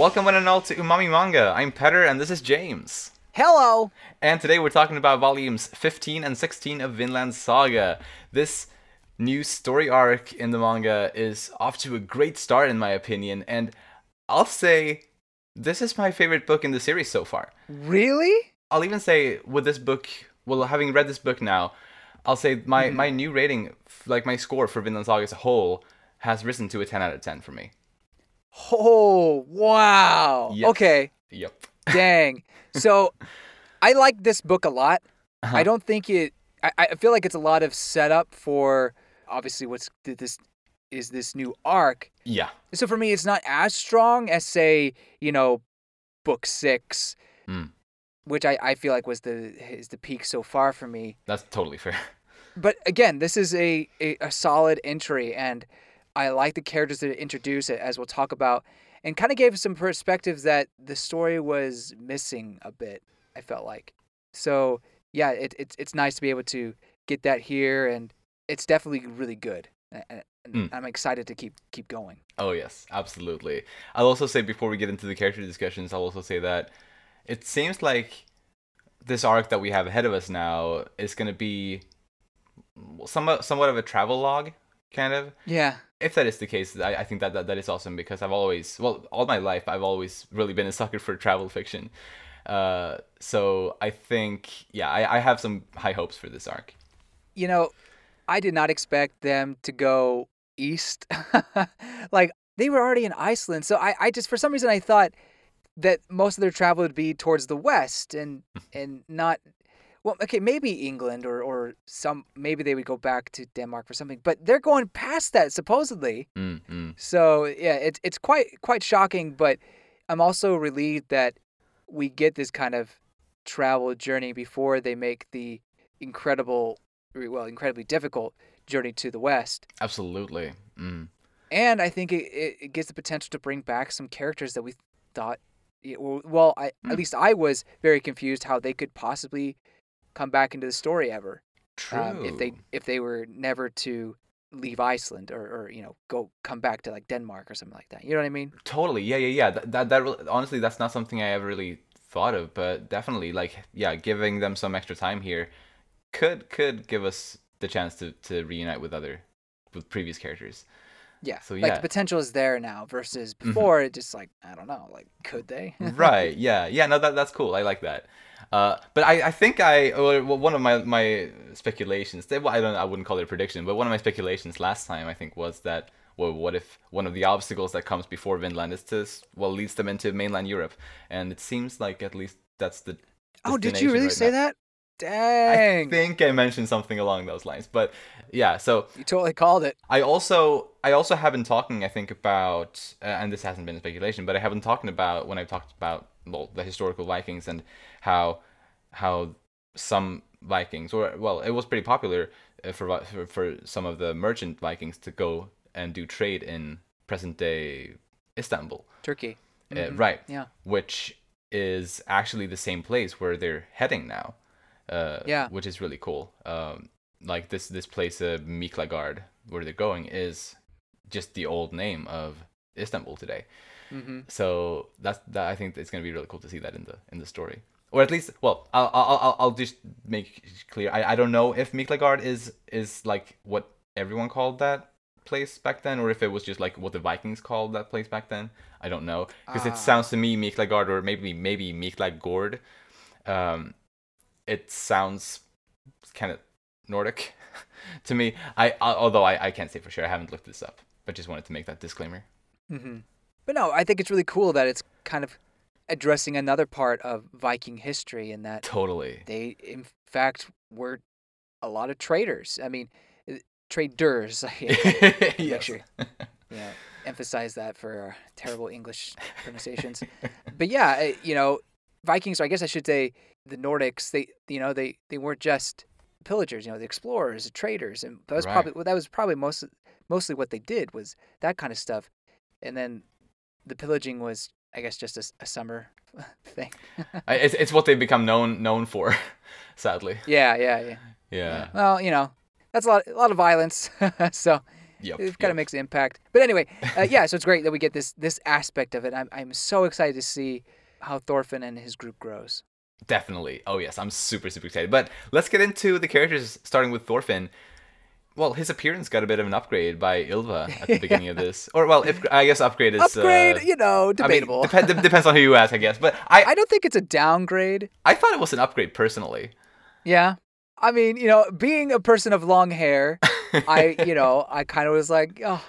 Welcome one and all to Umami Manga. I'm Petter and this is James. Hello. And today we're talking about volumes 15 and 16 of Vinland Saga. This new story arc in the manga is off to a great start in my opinion and I'll say this is my favorite book in the series so far. Really? I'll even say with this book, well having read this book now, I'll say my Mm-hmm. my new rating, like my score for Vinland Saga as a whole has risen to a 10 out of 10 for me. Oh, wow. Yes. Okay. Yep. Dang. so I like this book a lot. Uh-huh. I don't think it I, I feel like it's a lot of setup for obviously what's this is this new arc. Yeah. So for me it's not as strong as say, you know, book 6 Mm. which I, I feel like was the is the peak so far for me. That's totally fair. but again, this is a, a, a solid entry, and I like the characters that it introduced, as we'll talk about, and kind of gave some perspectives that the story was missing a bit. I felt like, so yeah, it, it's it's nice to be able to get that here, and it's definitely really good. And Mm. I'm excited to keep keep going. Oh yes, absolutely. I'll also say before we get into the character discussions, I'll also say that it seems like this arc that we have ahead of us now is going to be somewhat somewhat of a travel log, kind of. Yeah, If that is the case, I, I think that, that that is awesome because I've always, well, all my life I've always really been a sucker for travel fiction. Uh, so I think, yeah, I, I have some high hopes for this arc. you know, I did not expect them to go east. like they were already in Iceland, so I, I just for some reason I thought that most of their travel would be towards the west and and not well okay maybe England or or some maybe they would go back to Denmark for something but they're going past that supposedly Mm, mm. so yeah it's it's quite quite shocking but I'm also relieved that we get this kind of travel journey before they make the incredible well incredibly difficult journey to the west Absolutely. Mm. and I think it, it, gets the potential to bring back some characters that we thought well, I Hmm. at least I was very confused how they could possibly come back into the story ever True. um, if they if they were never to leave Iceland or, or you know go come back to like Denmark or something like that you know what I mean Totally. Yeah, yeah, yeah. That, that, that really- honestly, that's not something I ever really thought of, but definitely, like, yeah, giving them some extra time here could could give us the chance to to reunite with other with previous characters. yeah So, like yeah. Mm-hmm. the potential is there now versus before it just like I don't know like could they right. Yeah. Yeah. No, that that's cool. I like that. Uh, but I, I think I well, one of my my speculations. well, I don't I wouldn't call it a prediction, but one of my speculations last time I think was that well, what if one of the obstacles that comes before Vinland is to well leads them into mainland Europe, and it seems like at least that's the. oh did you really right say now. that Dang. I think I mentioned something along those lines, but yeah. So you totally called it I also I also have been talking I think about uh, and this hasn't been a speculation but I have been talking about when I've talked about well, the historical Vikings and how how some Vikings or well it was pretty popular uh, for, for for some of the merchant Vikings to go and do trade in present day Istanbul Turkey uh, Mhm. right yeah which is actually the same place where they're heading now. Uh, Yeah. Which is really cool. Um, like this this place, uh, Miklagard, where they're going, is just the old name of Istanbul today. hmm So that's that. I think it's gonna be really cool to see that in the in the story, or at least, well, I'll I'll I'll, just make clear. I, I don't know if Miklagard is is like what everyone called that place back then, or if it was just like what the Vikings called that place back then. I don't know because Ah. it sounds to me Miklagard or maybe maybe Miklagord. Um, it sounds kind of Nordic to me. I I- although I, I can't say for sure. I haven't looked this up, but just wanted to make that disclaimer. hmm But no, I think it's really cool that it's kind of addressing another part of Viking history in that Totally. they, in fact, were a lot of traders. I mean, uh, traders. Make sure, yeah, emphasize that for our terrible English pronunciations. but yeah, uh, you know, Vikings. Or I guess I should say the Nordics. They, you know, they they weren't just pillagers. You know, the explorers, the traders, and that was Right. probably well, that was probably most mostly what they did was that kind of stuff. And then the pillaging was, I guess, just a summer thing. It's it's what they've become known known for, sadly. yeah, yeah, yeah. Yeah. Well, you know, that's a lot, a lot of violence. so, Yep, it kind yep. of makes an impact. But anyway, uh, yeah, so it's great that we get this this aspect of it. I'm I'm so excited to see how Thorfinn and his group grows. Definitely. Oh yes, I'm super super excited. But let's get into the characters, starting with Thorfinn. Well, his appearance got a bit of an upgrade by Ylva at the beginning of this, or well, if I guess upgrade is Upgrade, Uh, you know, I mean, debatable. dep- depends on who you ask, I guess. But I, I don't think it's a downgrade. I thought it was an upgrade personally. Yeah. I mean, you know, being a person of long hair, I, you know, I kind of was like, oh,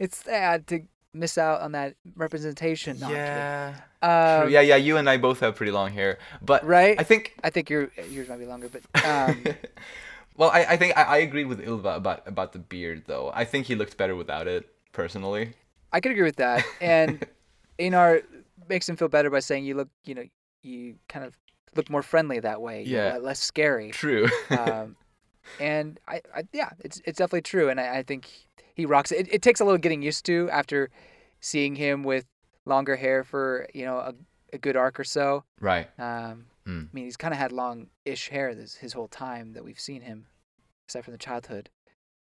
it's sad to miss out on that representation. No, yeah. Um, Yeah, yeah. You and I both have pretty long hair, but Right? I think I think your yours might be longer, but um, well, I, I think I, I agreed with Ylva about about the beard though. I think he looked better without it, personally. I could agree with that. And Einar makes him feel better by saying you look, you know, you kind of look more friendly that way. Yeah. less scary. True. um, and I, I, yeah, it's it's definitely true, and I, I think he rocks it. it. It takes a little getting used to after seeing him with longer hair for you know a, a good arc or so. right. Um, Mm. I mean, he's kind of had long-ish hair this his whole time that we've seen him, except for the childhood.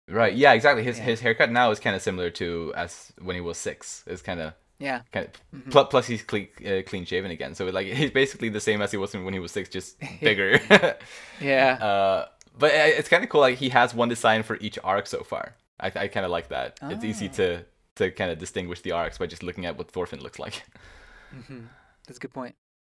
Right. Yeah. Exactly. His Yeah. his haircut now is kind of similar to as when he was six. It's kind of Yeah, kind of Mhm. plus he's clean uh, clean shaven again. So like he's basically the same as he was when he was six, just bigger. yeah, uh, but it's kind of cool. Like he has one design for each arc so far. I I kind of like that. It's easy Ah. to to kind of distinguish the arcs by just looking at what Thorfinn looks like. hmm that's a good point.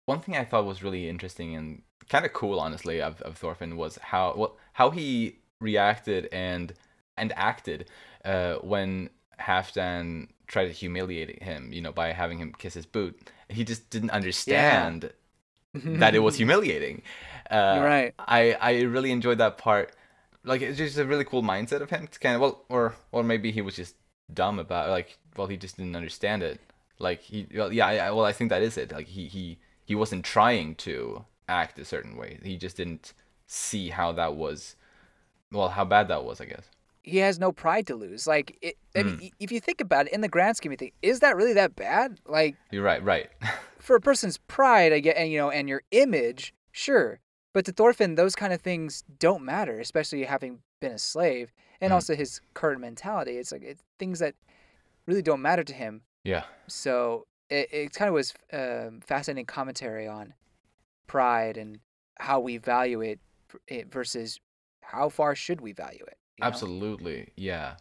One thing I thought was really interesting and kind of cool, honestly, of, of Thorfinn was how well how he reacted and and acted uh, when Halfdan tried to humiliate him, you know, by having him kiss his boot. He just didn't understand that it was humiliating. Uh, right. I I really enjoyed that part. Like it's just a really cool mindset of him to kind of well, or or maybe he was just dumb about like well he just didn't understand it. Like he well yeah I, I- well I think that is it. Like he he he wasn't trying to act a certain way. He just didn't see how that was. Well, how bad that was, I guess. he has no pride to lose. Like, it, I Hmm. mean, if you think about it, in the grand scheme of things, is that really that bad? Like, You're right, right. for a person's pride, I get, and you know, and your image, sure. But to Thorfinn, those kind of things don't matter, especially having been a slave, and Mm. also his current mentality. It's like it's things that really don't matter to him. yeah, So it, it kind of was um, fascinating commentary on pride and how we value it, it versus how far should we value it. you know? absolutely, yeah,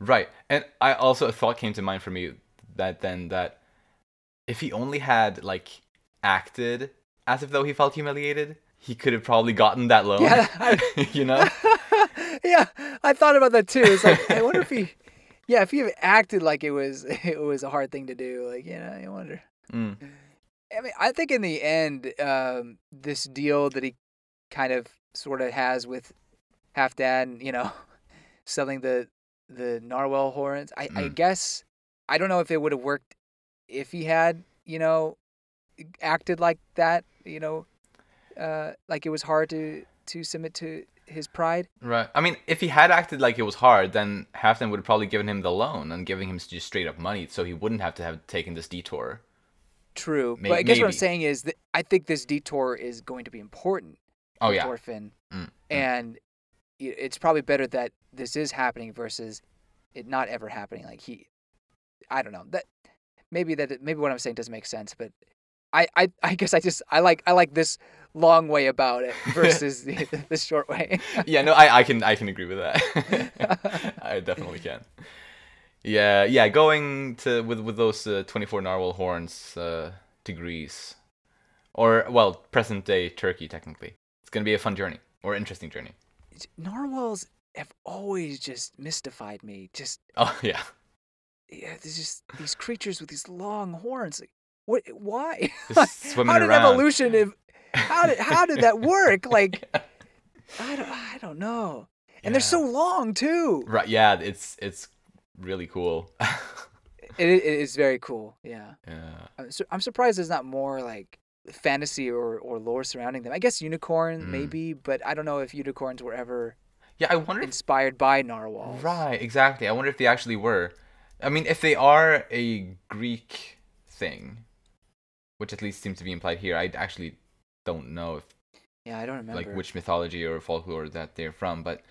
right. And I also a thought came to mind for me that then that if he only had like acted as if though he felt humiliated, he could have probably gotten that loan. Yeah, I- you know. yeah, I thought about that too. It's like I wonder if he, yeah, if had acted like it was it was a hard thing to do, like you know, you wonder. Mm. I mean, I think in the end, um, this deal that he kind of sort of has with half Halfdan, you know, selling the the narwhal horns. I, I Mm. guess I don't know if it would have worked if he had, you know, acted like that. You know, uh, like it was hard to to submit to his pride. Right. I mean, if he had acted like it was hard, then Halfdan would have probably given him the loan and giving him just straight up money, so he wouldn't have to have taken this detour. True, May- but I guess what I'm saying is that I think this detour is going to be important Oh for yeah. Thorfinn, Mm, mm. and it's probably better that this is happening versus it not ever happening. Like he, I don't know that maybe that maybe what I'm saying doesn't make sense, but I I, I guess I just I like I like this long way about it versus the, the short way. yeah, no, I, I can I can agree with that. I definitely can. Yeah, yeah, going to with with those uh, 24 narwhal horns uh, to Greece, or well, present day Turkey technically. It's gonna be a fun journey or interesting journey. Narwhals have always just mystified me. Just Oh yeah, yeah, there's just these creatures with these long horns. Like, what? Why? how did around. evolution? ev- How did how did that work? Like, I don't I don't know. And they're so long too. right, yeah, it's it's really cool. It, it is very cool. Yeah, yeah. I'm, su- I'm surprised there's not more like fantasy or, or lore surrounding them. I guess unicorn Mm. maybe, but I don't know if unicorns were ever Yeah, I wonder if inspired by narwhals. Right, exactly. I wonder if they actually were. I mean, if they are a Greek thing, which at least seems to be implied here, I actually don't know if Yeah, I don't remember. like which mythology or folklore that they're from, but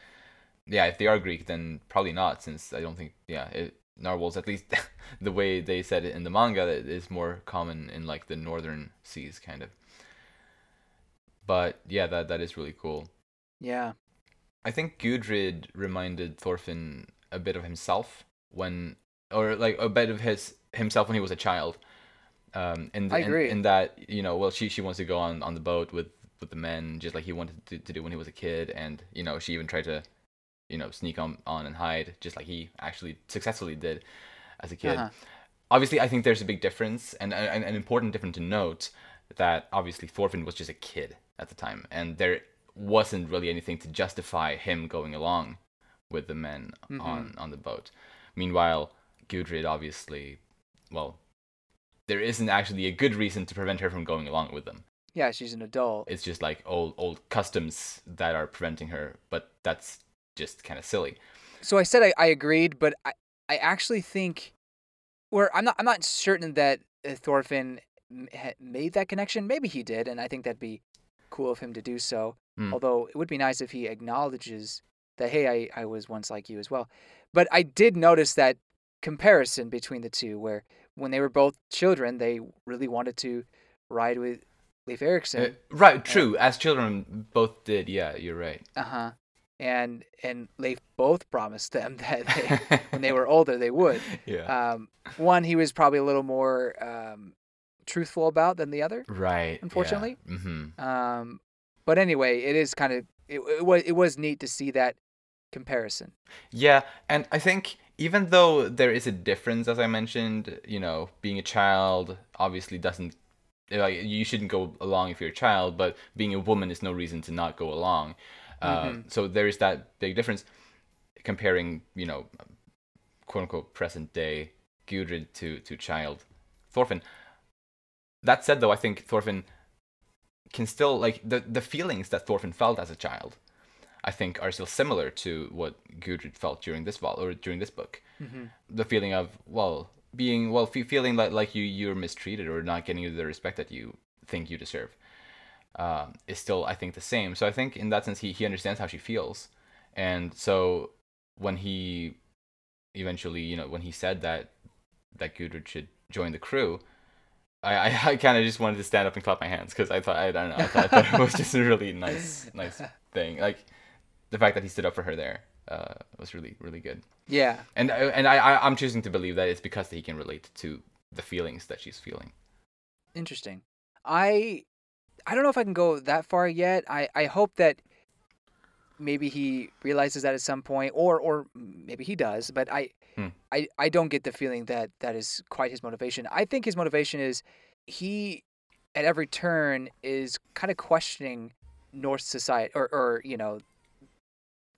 yeah, if they are Greek, then probably not, since I don't think yeah, it, narwhals at least the way they said it in the manga is more common in like the northern seas, kind of. But yeah, that that is really cool. Yeah. I think Gudrid reminded Thorfinn a bit of himself when, or like a bit of his himself when he was a child. Um, in, I in- agree. In, that you know, well, she she wants to go on on the boat with with the men, just like he wanted to, to do when he was a kid, and you know, she even tried to, you know, sneak on on and hide, just like he actually successfully did as a kid. Uh-huh. Obviously, I think there's a big difference, and and an important difference to note that obviously Thorfinn was just a kid at the time, and there wasn't really anything to justify him going along with the men Mhm. on on the boat. Meanwhile, Gudrid obviously, well, there isn't actually a good reason to prevent her from going along with them. Yeah, she's an adult. It's just like old old customs that are preventing her, but that's just kind of silly. So I said I, I agreed, but I, I actually think, or I'm not I'm not certain that Thorfinn made that connection. Maybe he did, and I think that'd be cool of him to do so. Hmm. Although it would be nice if he acknowledges that hey, I, I was once like you as well. But I did notice that comparison between the two, where when they were both children, they really wanted to ride with Leif Erikson. Uh, right, true. As children, both did. Yeah, you're right. Uh huh. And and Leif both promised them that they, when they were older they would. yeah. Um, one he was probably a little more um, truthful about than the other. right. unfortunately. Yeah. Mm-hmm. Um, but anyway, it is kind of it, it was it was neat to see that comparison. Yeah, and I think even though there is a difference, as I mentioned, you know, being a child obviously doesn't like you shouldn't go along if you're a child, but being a woman is no reason to not go along. Uh, Mhm. so there is that big difference comparing, you know, quote unquote present day Gudrid to to child Thorfinn. That said, though, I think Thorfinn can still like the the feelings that Thorfinn felt as a child. I think are still similar to what Gudrid felt during this vol or during this book. Mm-hmm. The feeling of well, being well, fe- feeling like like you you're mistreated or not getting the respect that you think you deserve, um, is still I think the same. So I think in that sense he he understands how she feels, and so when he eventually you know when he said that that Gudrid should join the crew. I, I, I kind of just wanted to stand up and clap my hands because I thought I don't know I thought, I thought it was just a really nice nice thing like the fact that he stood up for her there uh, was really really good Yeah, and I- and I, I I'm choosing to believe that it's because he can relate to the feelings that she's feeling. interesting. I I don't know if I can go that far yet. I I hope that maybe he realizes that at some point, or or maybe he does. But I Hmm. I I don't get the feeling that that is quite his motivation. I think his motivation is he at every turn is kind of questioning Norse society or or you know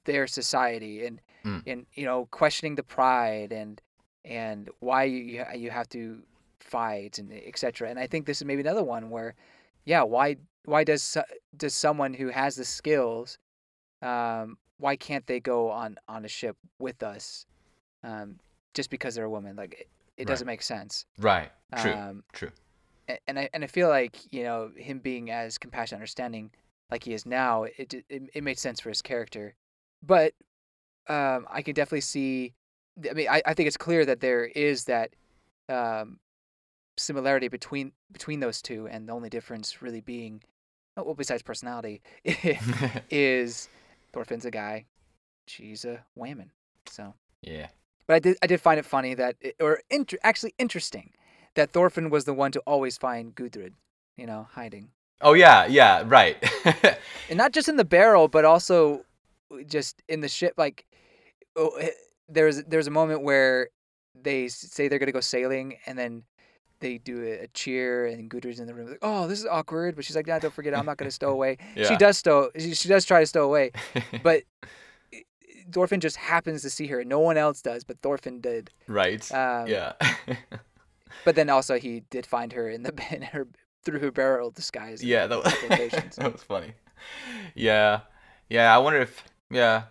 their society and Hmm. and you know questioning the pride and and why you you have to fight and etc. And I think this is maybe another one where yeah why why does does someone who has the skills um why can't they go on on a ship with us um just because they're a woman like it, it Right. doesn't make sense Right. True. um True. and I and I feel like you know him being as compassionate, understanding like he is now, it it, it made sense for his character. But um, I can definitely see. I mean, I, I think it's clear that there is that um, similarity between between those two, and the only difference really being, oh, well, besides personality, is Thorfinn's a guy, she's a woman. So, yeah. but I did I did find it funny that, it, or inter- actually interesting, that Thorfinn was the one to always find Gudrid, you know, hiding, Oh yeah. Yeah. Right. and not just in the barrel, but also just in the ship. Like, oh, eh, there's there's a moment where they say they're gonna go sailing, and then they do a, a cheer, and Gudrid's in the room like, "Oh, this is awkward," but she's like, "Nah, don't forget, I'm not gonna stow away." yeah. She does stow. She, she does try to stow away, but eh, Thorfinn just happens to see her. No one else does, but Thorfinn did. right. Um, yeah. But then also he did find her in the in her through her barrel disguise. yeah. That was, that was funny. Yeah. Yeah. I wonder if yeah.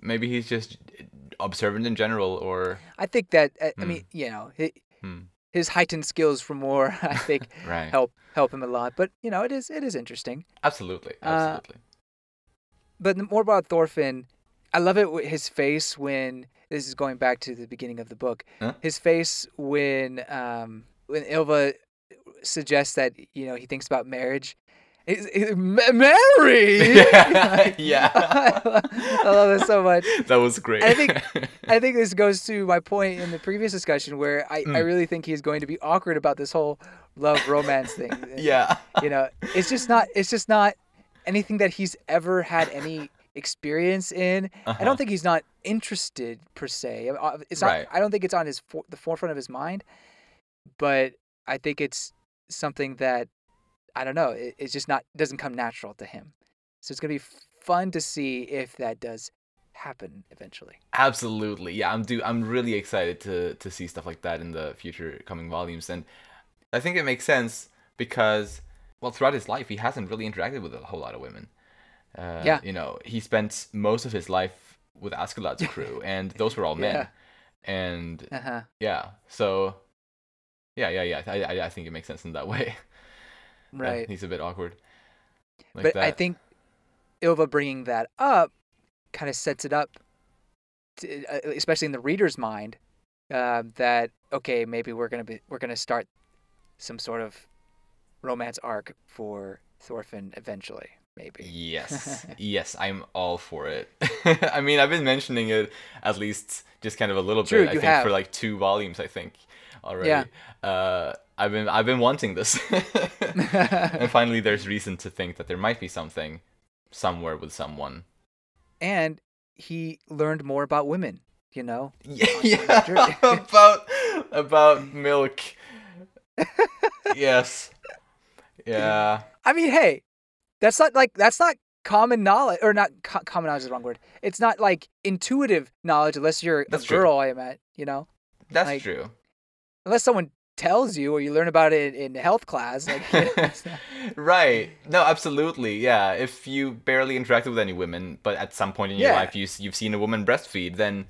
Maybe he's just observant in general, or I think that uh, I Hmm. mean you know hi- Hmm. his heightened skills for more I think right. help help him a lot. But you know it is it is interesting. Absolutely. Uh, Absolutely. But the- more about Thorfinn. I love it. His face when this is going back to the beginning of the book. Huh? His face when um when Ylva suggests that you know he thinks about marriage. Mary. Yeah, yeah. I love it so much. that was great. I think- I think this goes to my point in the previous discussion where I, I Mm. really think he's going to be awkward about this whole love romance thing. yeah. You know, it's just not it's just not anything that he's ever had any experience in. I Uh-huh. don't think he's not interested per se. It's not. Right. I don't think it's on his for, the forefront of his mind, but I think it's something that I don't know. It, it's just not doesn't come natural to him. So it's gonna be fun to see if that does happen eventually. Absolutely. Yeah, I'm do I'm really excited to to see stuff like that in the future coming volumes and I think it makes sense because well throughout his life he hasn't really interacted with a whole lot of women. Uh, Yeah. you know, he spent most of his life with Askeladd's crew and those were all men. Yeah. And Uh huh. yeah, so yeah, yeah, yeah. I, I I think it makes sense in that way. Yeah, Right. he's a bit awkward. Like but that. I think Ylva bringing that up kind of sets it up, to, uh, especially in the reader's mind, uh, that okay, maybe we're gonna be we're gonna start some sort of romance arc for Thorfinn eventually, maybe. Yes, yes, I'm all for it. I mean, I've been mentioning it at least just kind of a little True, bit. I think have. for like two volumes, I think already. Yeah. Uh, I've been I've been wanting this, and finally, there's reason to think that there might be something somewhere with someone. and he learned more about women. You know, Yeah, yeah about about milk. yes. Yeah. I mean, hey, that's not like that's not common knowledge, or not co- common knowledge is the wrong word. It's not like intuitive knowledge unless you're That's a true. girl. I imagine, you know. That's Like, true. Unless someone tells you or you learn about it in health class. Like, right. No, absolutely. Yeah. If you barely interacted with any women, but at some point in your Yeah. life you, you've seen a woman breastfeed, then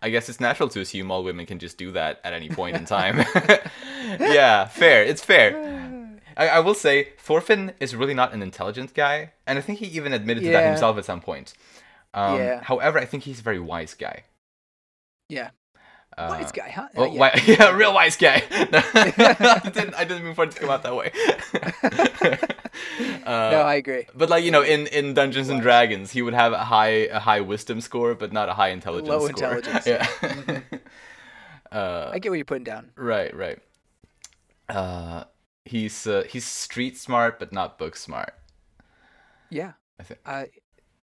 I guess it's natural to assume all women can just do that at any point in time. yeah, fair. It's fair. I, I will say Thorfinn is really not an intelligent guy, and I think he even admitted to that himself at some point. Um, Yeah. However, I think he's a very wise guy. yeah, Uh, wise guy, huh? Oh, yeah. wi- yeah, real wise guy. I didn't. I didn't mean for it to come out that way. uh, no, I agree. but like you know, in, in Dungeons and Dragons, he would have a high a high wisdom score, but not a high intelligence Low score. intelligence. Yeah. Mhm. uh, I get what you're putting down. right, right. Uh, he's uh, he's street smart, but not book smart. Yeah, I think. uh,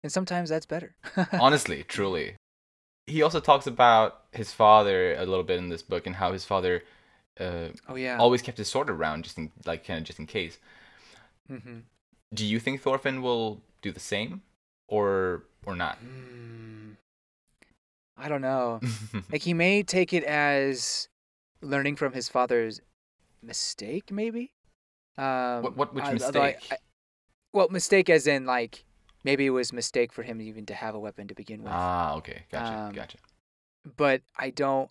and sometimes that's better. Honestly, truly. He also talks about his father a little bit in this book and how his father uh, oh yeah. always kept his sword around just in like kind of just in case. hmm Do you think Thorfinn will do the same, or or not? Mm, I don't know. Like he may take it as learning from his father's mistake, maybe. Um, what what which I- although I- mistake? I- well, mistake as in like maybe it was a mistake for him even to have a weapon to begin with. ah, okay, gotcha, um, gotcha. but I don't.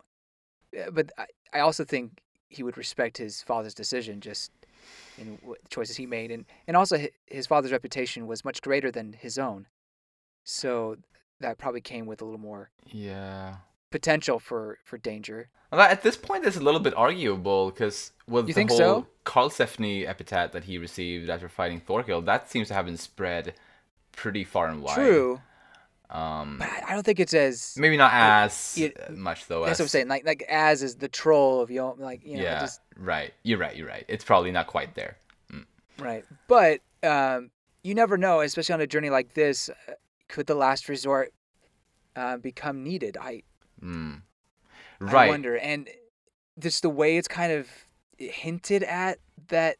uh, But I, I also think he would respect his father's decision just in what choices he made, and and also his father's reputation was much greater than his own, so that probably came with a little more Yeah. potential for for danger. Well, at this point, it's a little bit arguable because with You the think whole so? Karlsefni epithet that he received after fighting Thorkell, that seems to have been spread pretty far and wide. True, Um, but I don't think it's as. maybe not as it- uh, much though. That's as, what I'm saying. Like like as is the troll of Yom. Like you know, yeah, just right. You're right. You're right. It's probably not quite there. right. But um, you never know, especially on a journey like this. Uh, could the last resort uh, become needed? I Mm. I wonder. And just the way it's kind of hinted at that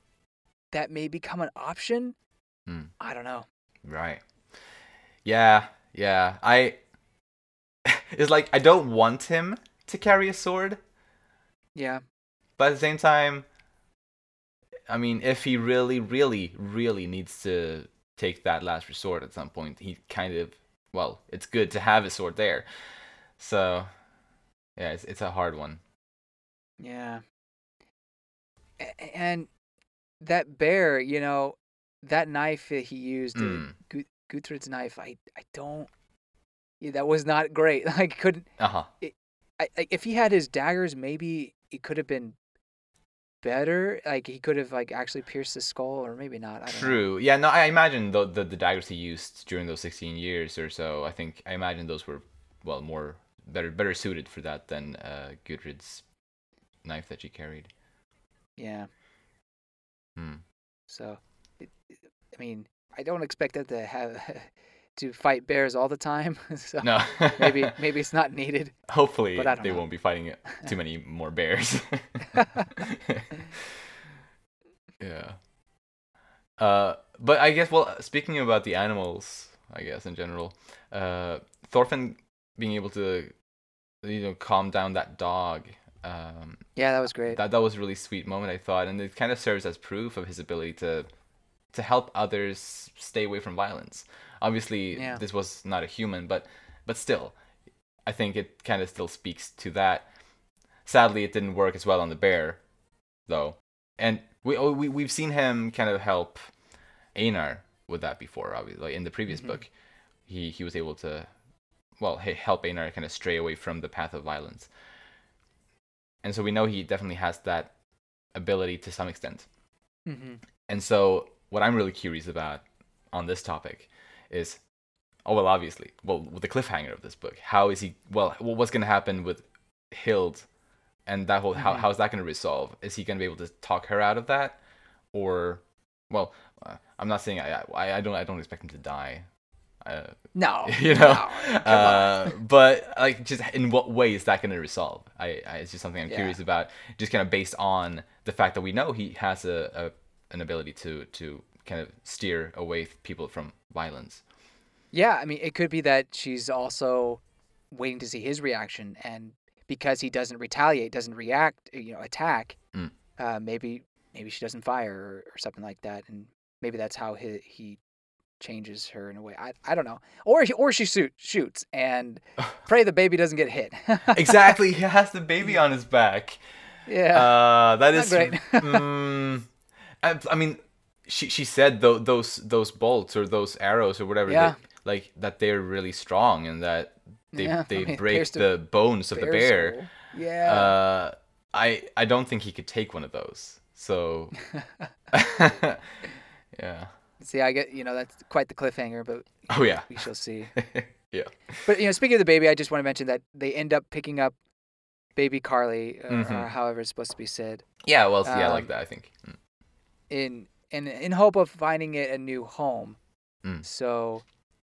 that may become an option. Hmm. I don't know. Right. Yeah, yeah. I it's like I don't want him to carry a sword, Yeah. but at the same time I mean, if he really really really needs to take that last resort at some point, he kind of well, it's good to have his sword there. So, yeah, it's it's a hard one. Yeah. And that bear, you know, that knife that he used, Mm. Gu- Gudrid's knife, I I don't yeah, that was not great. Like couldn't Uh huh. I, I, if he had his daggers, maybe it could have been better. Like he could have like actually pierced the skull, or maybe not. I don't know. True. Yeah. No, I imagine the, the the daggers he used during those 16 years or so. I think I imagine those were well more better better suited for that than uh, Gudrid's knife that she carried. Yeah. Hmm. So, I mean, I don't expect them to have to fight bears all the time. so No. maybe maybe it's not needed. Hopefully but I don't they know. won't be fighting too many more bears. yeah. Uh, but I guess well, speaking about the animals, I guess in general, uh, Thorfinn being able to, you know, calm down that dog. Um, Yeah, that was great. that that was a really sweet moment I thought, and it kind of serves as proof of his ability to to help others stay away from violence. Obviously, Yeah. this was not a human, but but still, I think it kind of still speaks to that. Sadly, it didn't work as well on the bear, though, and we oh, we we've seen him kind of help Einar with that before. Obviously, in the previous Mhm. book, he he was able to, well, he help Einar kind of stray away from the path of violence and so we know he definitely has that ability to some extent. hmm And so what I'm really curious about on this topic is, oh well, obviously, well, with the cliffhanger of this book, how is he? Well, what's going to happen with Hild, and that whole how Mhm. how is that going to resolve? Is he going to be able to talk her out of that, or, well, uh, I'm not saying I I, I don't I don't expect him to die. Uh, No, you know no, uh, but like just in what way is that going to resolve I, I it's just something i'm Yeah. curious about just kind of based on the fact that we know he has a, a an ability to to kind of steer away people from violence Yeah, I mean, it could be that she's also waiting to see his reaction, and because he doesn't retaliate, doesn't react, you know, attack, Mm. uh, maybe maybe she doesn't fire or, or something like that, and maybe that's how he he changes her in a way. I, I don't know, or he, or she shoot, shoots and pray the baby doesn't get hit. exactly he has the baby on his back yeah, uh that Not is great. mm, I, I mean she she said tho- those those bolts or those arrows or whatever Yeah. that, like that they're really strong and that they Yeah, I they mean, break the bones of the Bear soul. Yeah. Uh, I I don't think he could take one of those. So yeah. See, I get you know that's quite the cliffhanger, but Oh yeah. we shall see. yeah. But you know, speaking of the baby, I just want to mention that they end up picking up baby Karli, uh, or Mhm. however it's supposed to be said, Yeah. Well, yeah, I like Um, that. I think. Mm. In in in hope of finding it a new home. Mm. So,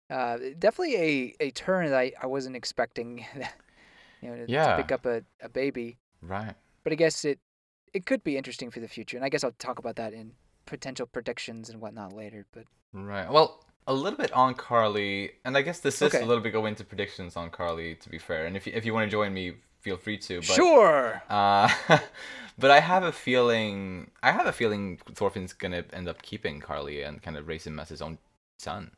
uh, definitely a, a turn that I, I wasn't expecting. you know, to, Yeah. to pick up a, a baby. Right. But I guess it it could be interesting for the future, and I guess I'll talk about that in potential predictions and whatnot later. But Right. Well, a little bit on Karli, and I guess this is Okay. a little bit go into predictions on Karli. To be fair, and if you, if you want to join me, feel free to. But, sure. Uh, but I have a feeling. I have a feeling Thorfinn's gonna end up keeping Karli and kind of raise him as his own son.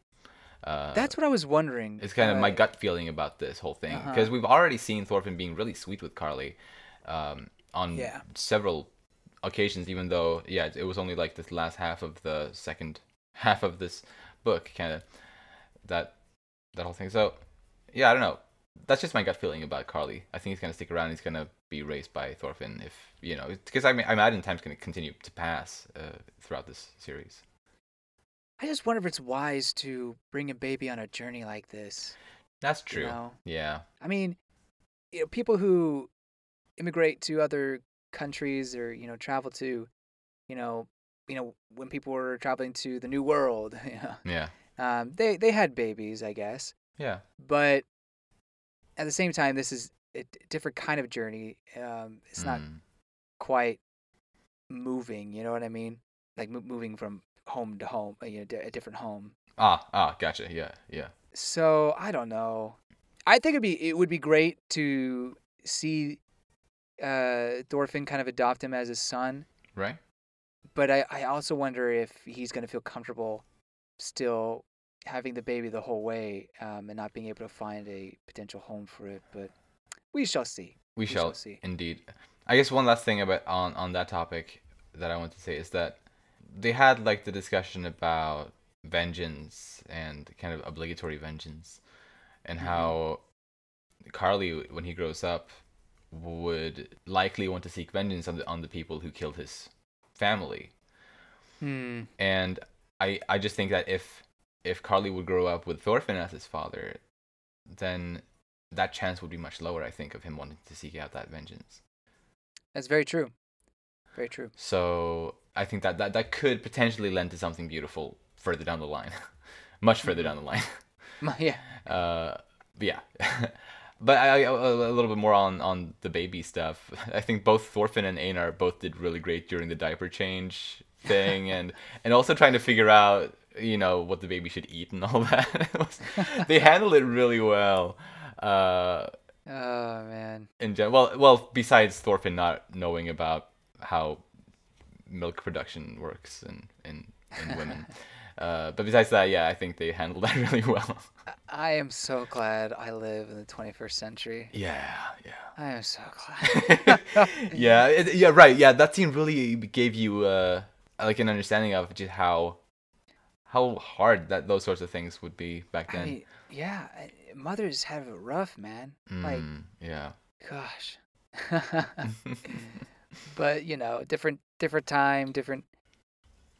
Uh, That's what I was wondering. It's kind of my gut feeling about this whole thing Uh-huh. because we've already seen Thorfinn being really sweet with Karli um, on Yeah. several occasions. Even though, yeah, it was only like this last half of the second half of this book, kind of that that whole thing. So, yeah, I don't know. That's just my gut feeling about Karli. I think he's gonna stick around. He's gonna be raised by Thorfinn if you know, because I mean, I imagine time's gonna continue to pass uh, throughout this series. I just wonder if it's wise to bring a baby on a journey like this. That's you true. know? Yeah. I mean, you know, people who immigrate to other countries or you know travel to, you know, you know when people were traveling to the New World, you know, Yeah. um, they they had babies, I guess, Yeah. but at the same time, this is a different kind of journey. Um, it's not Mm. quite moving. You know what I mean? Like mo- moving from home to home, uh, you know, d- a different home. Ah. Ah. Gotcha. Yeah. Yeah. So I don't know. I think it'd be it would be great to see uh Thorfinn kind of adopt him as his son, Right. but I, I also wonder if he's gonna feel comfortable still having the baby the whole way um, and not being able to find a potential home for it. But we shall see. We, shall shall, see. indeed. I guess one last thing about on on that topic that I want to say is that they had like the discussion about vengeance and kind of obligatory vengeance, and Mhm. how Karli, when he grows up, would likely want to seek vengeance on the on the people who killed his family. Hmm. And I I just think that if if Karli would grow up with Thorfinn as his father, then that chance would be much lower. I think of him wanting to seek out that vengeance. That's very true. Very true. So I think that that, that could potentially lend to something beautiful further down the line, much further down the line. yeah. Uh, but yeah. but I, I, a a little bit more on, on the baby stuff. I think both Thorfinn and Einar both did really great during the diaper change thing, and and also trying to figure out you know what the baby should eat and all that. Was- they handled it really well. Uh, Oh man. in gen- well, well, besides Thorfinn not knowing about how milk production works in in, in women. Uh, but besides that, yeah, I think they handled that really well. I am so glad I live in the 21st century. Yeah, yeah. I am so glad. yeah, yeah, it, yeah. Right, yeah. That scene really gave you uh, like an understanding of just how how hard that those sorts of things would be back I then. mean, yeah, mothers have it rough, man. Like, Mm, yeah. gosh. but you know, different different time, different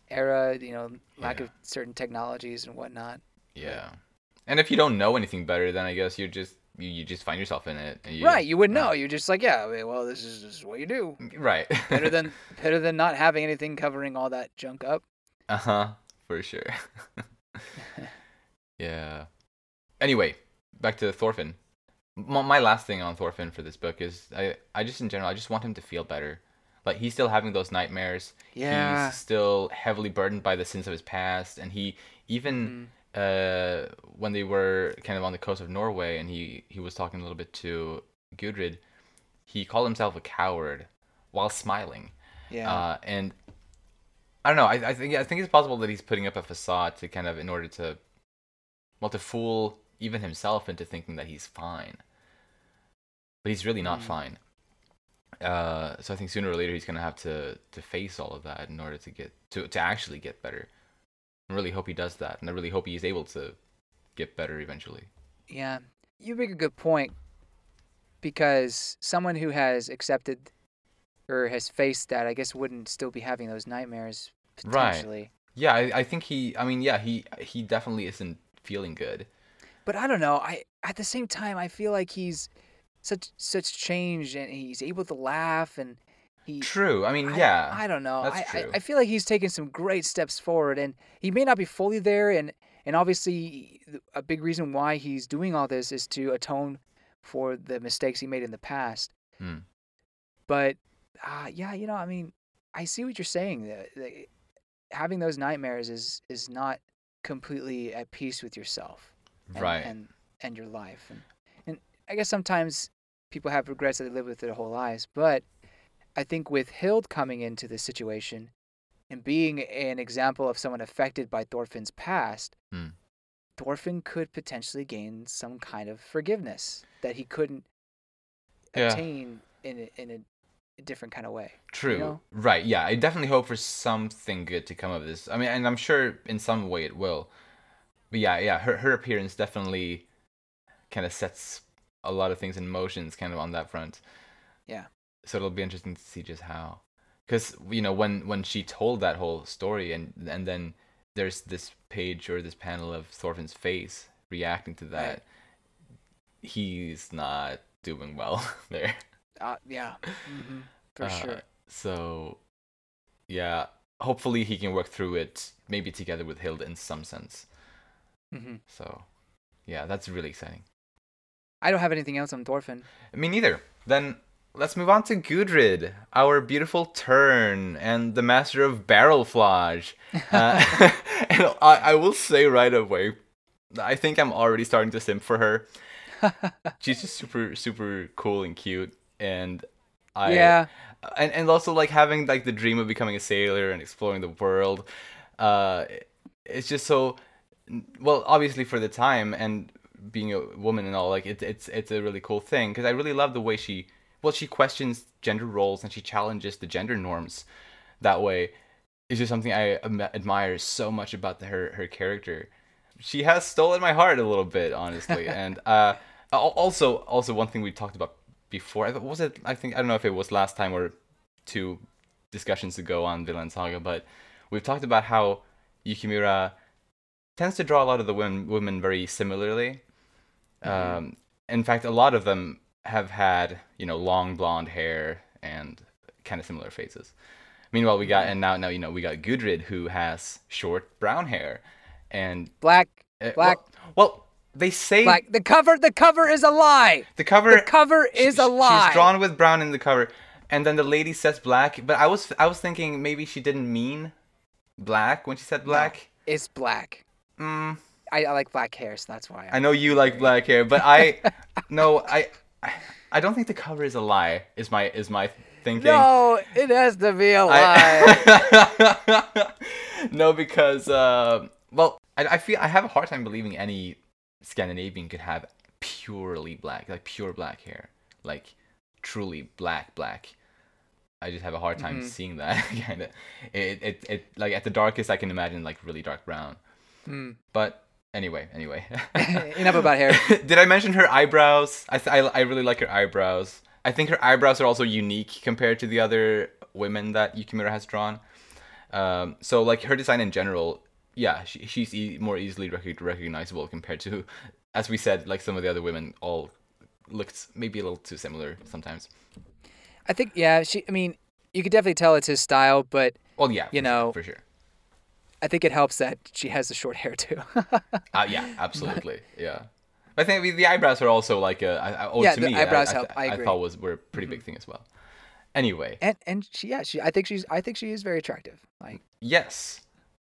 era. You know, lack Yeah. of certain technologies and whatnot. Yeah. And if you don't know anything better, then I guess you just you, you just find yourself in it. And you, right, you wouldn't uh, know. You're just like, yeah, well, this is, this is what you do. Right. Better than better than not having anything covering all that junk up. Uh huh. For sure. yeah. Anyway, back to Thorfinn. My, my last thing on Thorfinn for this book is I I just in general I just want him to feel better. Like he's still having those nightmares. Yeah. He's still heavily burdened by the sins of his past, and he even uh when they were kind of on the coast of Norway, and he he was talking a little bit to Gudrid, he called himself a coward while smiling. Yeah. Uh, and I don't know. I, I think I think it's possible that he's putting up a facade to kind of in order to, well, to fool even himself into thinking that he's fine. But he's really not Mm. fine. Uh, so I think sooner or later he's gonna have to to face all of that in order to get to to actually get better. I really hope he does that, and I really hope he's able to get better eventually. Yeah, you make a good point because someone who has accepted or has faced that, I guess, wouldn't still be having those nightmares potentially. Right. Yeah, I, I think he. I mean, yeah, he he definitely isn't feeling good. But I don't know. I at the same time, I feel like he's such such change, and he's able to laugh, and he. True. I mean, I- yeah. I, don't know. that's I, I true. I feel like he's taken some great steps forward, and he may not be fully there, and and obviously a big reason why he's doing all this is to atone for the mistakes he made in the past. Hmm. But uh, yeah, you know, I mean, I see what you're saying. The, the, having those nightmares is is not completely at peace with yourself, and, right. And and your life, and and I guess sometimes people have regrets that they live with their whole lives, but I think with Hild coming into this situation and being an example of someone affected by Thorfinn's past, Hmm. Thorfinn could potentially gain some kind of forgiveness that he couldn't Yeah. attain in a, in different kind of way. True. know? Right. Yeah. I definitely hope for something good to come of this. I mean, and I'm sure in some way it will. But yeah, yeah, her her appearance definitely kind of sets a lot of things in motions kind of on that front. Yeah. So it'll be interesting to see just how cuz you know when when she told that whole story and and then there's this page or this panel of Thorfinn's face reacting to that. Right. He's not doing well there. Uh, yeah, hmm for Uh, sure. So, yeah, hopefully he can work through it, maybe together with Hilda in some sense. hmm So, yeah, that's really exciting. I don't have anything else on Thorfinn. Me neither. Then let's move on to Gudrid, our beautiful turn and the master of barrel flage. Uh, and I, I will say right away, I think I'm already starting to simp for her. She's just super, super cool and cute, and I yeah, and and also like having like the dream of becoming a sailor and exploring the world uh it's just so well obviously for the time and being a woman and all like it, it's it's a really cool thing because i really love the way she well she questions gender roles and she challenges the gender norms that way it's just something i admire so much about the, her her character she has stolen my heart a little bit, honestly. and uh, also, also one thing we talked about before. I Was it? I think I don't know if it was last time or two discussions ago on Vinland Saga, but we've talked about how Yukimura tends to draw a lot of the women women very similarly. Um, in fact, a lot of them have had you know long blonde hair and kind of similar faces. Meanwhile, we got and now now you know we got Gudrid who has short brown hair, and Black, uh, Black. Well, well, they say like The cover, the cover is a lie. the cover The cover is sh- a lie. She's drawn with brown in the cover, and then the lady says black. But I was I was thinking maybe she didn't mean black when she said black. It's black. Mm, I, I like black hair, so that's why. I know you like black hair, but I no I I don't think the cover is a lie. Is my is my thinking. no, it has to be a lie. I- no, because uh, well, I, I feel I have a hard time believing any Scandinavian could have purely black, like pure black hair, like truly black black. I just have a hard time Mhm. seeing that kind of. It, it it like at the darkest I can imagine like really dark brown. Hmm. But anyway, anyway. Enough about hair. Did I mention her eyebrows? I, th- I I really like her eyebrows. I think her eyebrows are also unique compared to the other women that Yukimura has drawn. Um, so like her design in general, yeah, she, she's e- more easily rec- recognizable compared to, as we said, like some of the other women all looked maybe a little too similar sometimes. I think yeah, she. I mean, you could definitely tell it's his style, but Well, yeah, You for sure, know, for sure. I think it helps that she has the short hair too. Uh, yeah, absolutely, yeah. I think the- the eyebrows are also like a. I, I, oh, Yeah, to the me, eyebrows I, help, I I agree. thought was were a pretty big thing as well. Anyway, and and she yeah she I think she's I think she is very attractive. Like Yes.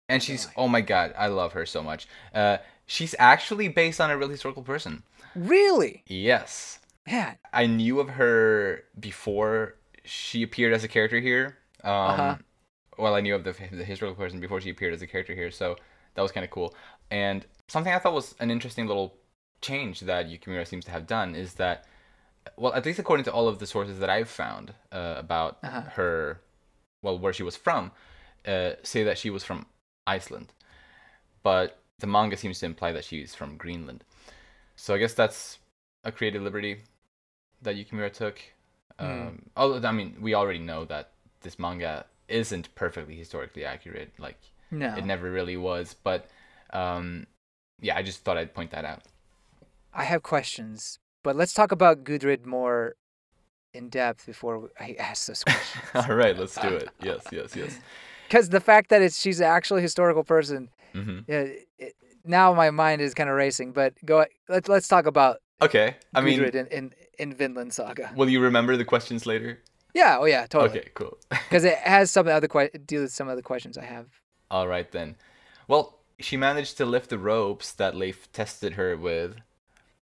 And she's oh my god, I love her so much. Uh she's actually based on a real historical person. really, Yes. man. I knew of her before she appeared as a character here. Um Uh-huh. well, I knew of the, the historical person before she appeared as a character here, so that was kind of cool. And something I thought was an interesting little change that Yukimura seems to have done is that well, at least according to all of the sources that I've found uh, about Uh-huh. her, well, where she was from, uh, say that she was from Iceland, but the manga seems to imply that she's from Greenland. So I guess that's a creative liberty that Yukimura took. Hmm. Um, although I mean, we already know that this manga isn't perfectly historically accurate. Like No, it never really was. But um, yeah, I just thought I'd point that out. I have questions, but let's talk about Gudrid more in depth before I ask those questions. All right, let's do it. Yes, yes, yes. Because the fact that it's she's actually a historical person, hmm yeah, it, now my mind is kind of racing. But go let's let's talk about Okay. I mean, in, in in Vinland Saga. will you remember the questions later? Yeah, oh yeah, totally. Okay, cool. Because it has some other que- deal with some other questions I have. All right then. Well, she managed to lift the ropes that Leif tested her with.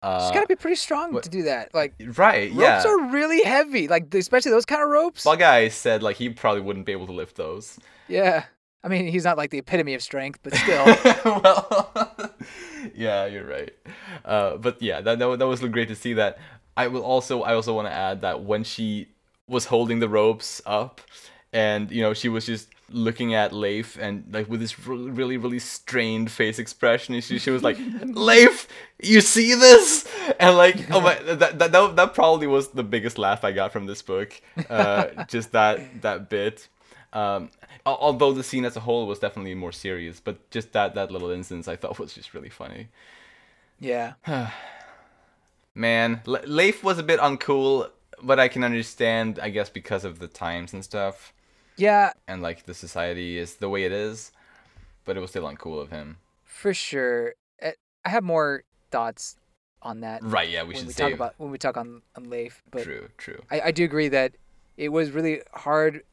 Uh, She's got to be pretty strong what- to do that. Like right. Yeah. ropes are really heavy, like especially those kind of ropes. Bug Eye said like he probably wouldn't be able to lift those. Yeah, I mean he's not like the epitome of strength, but still. well, yeah, you're right. Uh, but yeah, that, that that was great to see that. I will also I also want to add that when she was holding the ropes up, and you know she was just looking at Leif and like with this re- really really strained face expression, and she she was like, "Leif, you see this?" And like, oh my, that that that, that probably was the biggest laugh I got from this book. Uh, just that that bit. Um, although the scene as a whole was definitely more serious, but just that that little instance I thought was just really funny. yeah, Man, Le- Leif was a bit uncool, but I can understand, I guess, because of the times and stuff, yeah, and like the society is the way it is. But it was still uncool of him. for sure. Uh, I have more thoughts on that Right? Yeah, we should we talk about when we talk on on Leif, but true, true. I, I do agree that it was really hard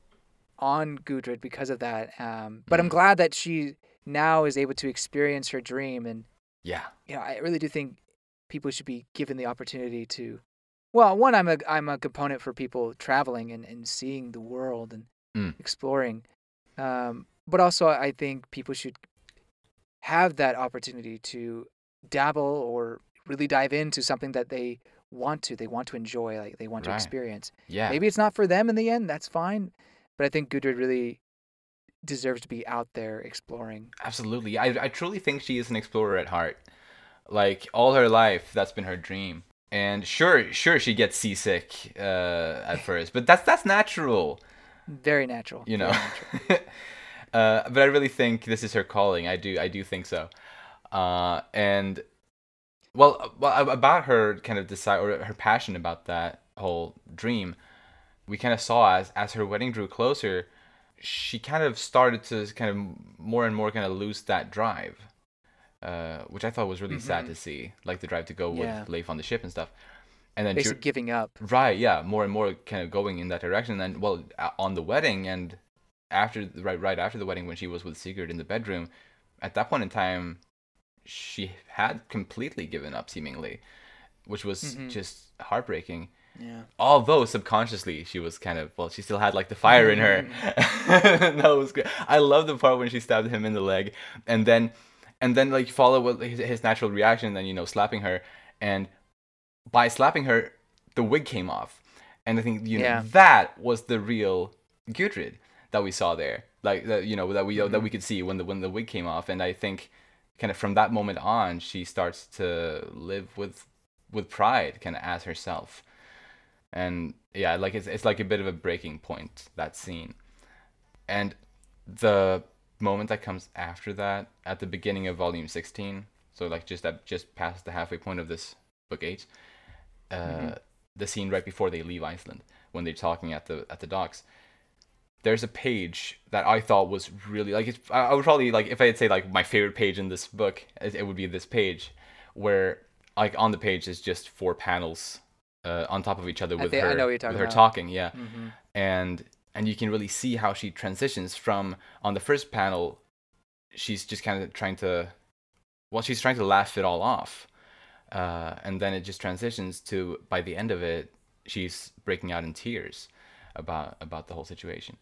on Gudrid because of that. Um, but I'm Mhm. glad that she now is able to experience her dream, and Yeah, you know, I really do think people should be given the opportunity to. Well, one, I'm a I'm a component for people traveling and, and seeing the world and Mm. exploring, um, but also I think people should have that opportunity to dabble or really dive into something that they want to they want to enjoy like they want to experience yeah. maybe it's not for them in the end that's fine but i think gudrid really deserves to be out there exploring. Absolutely. I, I truly think she is an explorer at heart. Like all her life, that's been her dream. And sure, sure, she gets seasick uh, at first, but that's that's natural. Very natural. You know. Natural. uh, but I really think this is her calling. I do, I do think so. Uh, and well, well, about her kind of decide or her passion about that whole dream, we kind of saw as as her wedding drew closer, she kind of started to kind of more and more kind of lose that drive, uh, which I thought was really sad to see, like the drive to go Yeah. with Leif on the ship and stuff. And then Basically giving up. Right, yeah, more and more kind of going in that direction. And then, well, on the wedding and after right right after the wedding when she was with Sigurd in the bedroom, at that point in time, she had completely given up seemingly, which was Mhm. just heartbreaking. Yeah. Although subconsciously she was kind of well, she still had like the fire in her. that was good. I love the part when she stabbed him in the leg, and then and then like follow with his, his natural reaction, then you know slapping her, and by slapping her, the wig came off, and I think you know Yeah. that was the real Gudrid that we saw there, like that you know that we that mm-hmm. we could see when the when the wig came off, and I think kind of from that moment on she starts to live with with pride, kind of as herself, and yeah, like it's it's like a bit of a breaking point that scene, and the moment that comes after that at the beginning of volume 16 so like just at just past the halfway point of this book 8 uh, Mhm. the scene right before they leave Iceland when they're talking at the at the docks there's a page that I thought was really like it's, I I would probably like if I'd say like my favorite page in this book it, it would be this page where like on the page is just four panels uh, on top of each other with I her know what you're with talking her about. talking yeah hmm and and you can really see how she transitions from on the first panel she's just kind of trying to well she's trying to laugh it all off uh, and then it just transitions to by the end of it she's breaking out in tears about about the whole situation.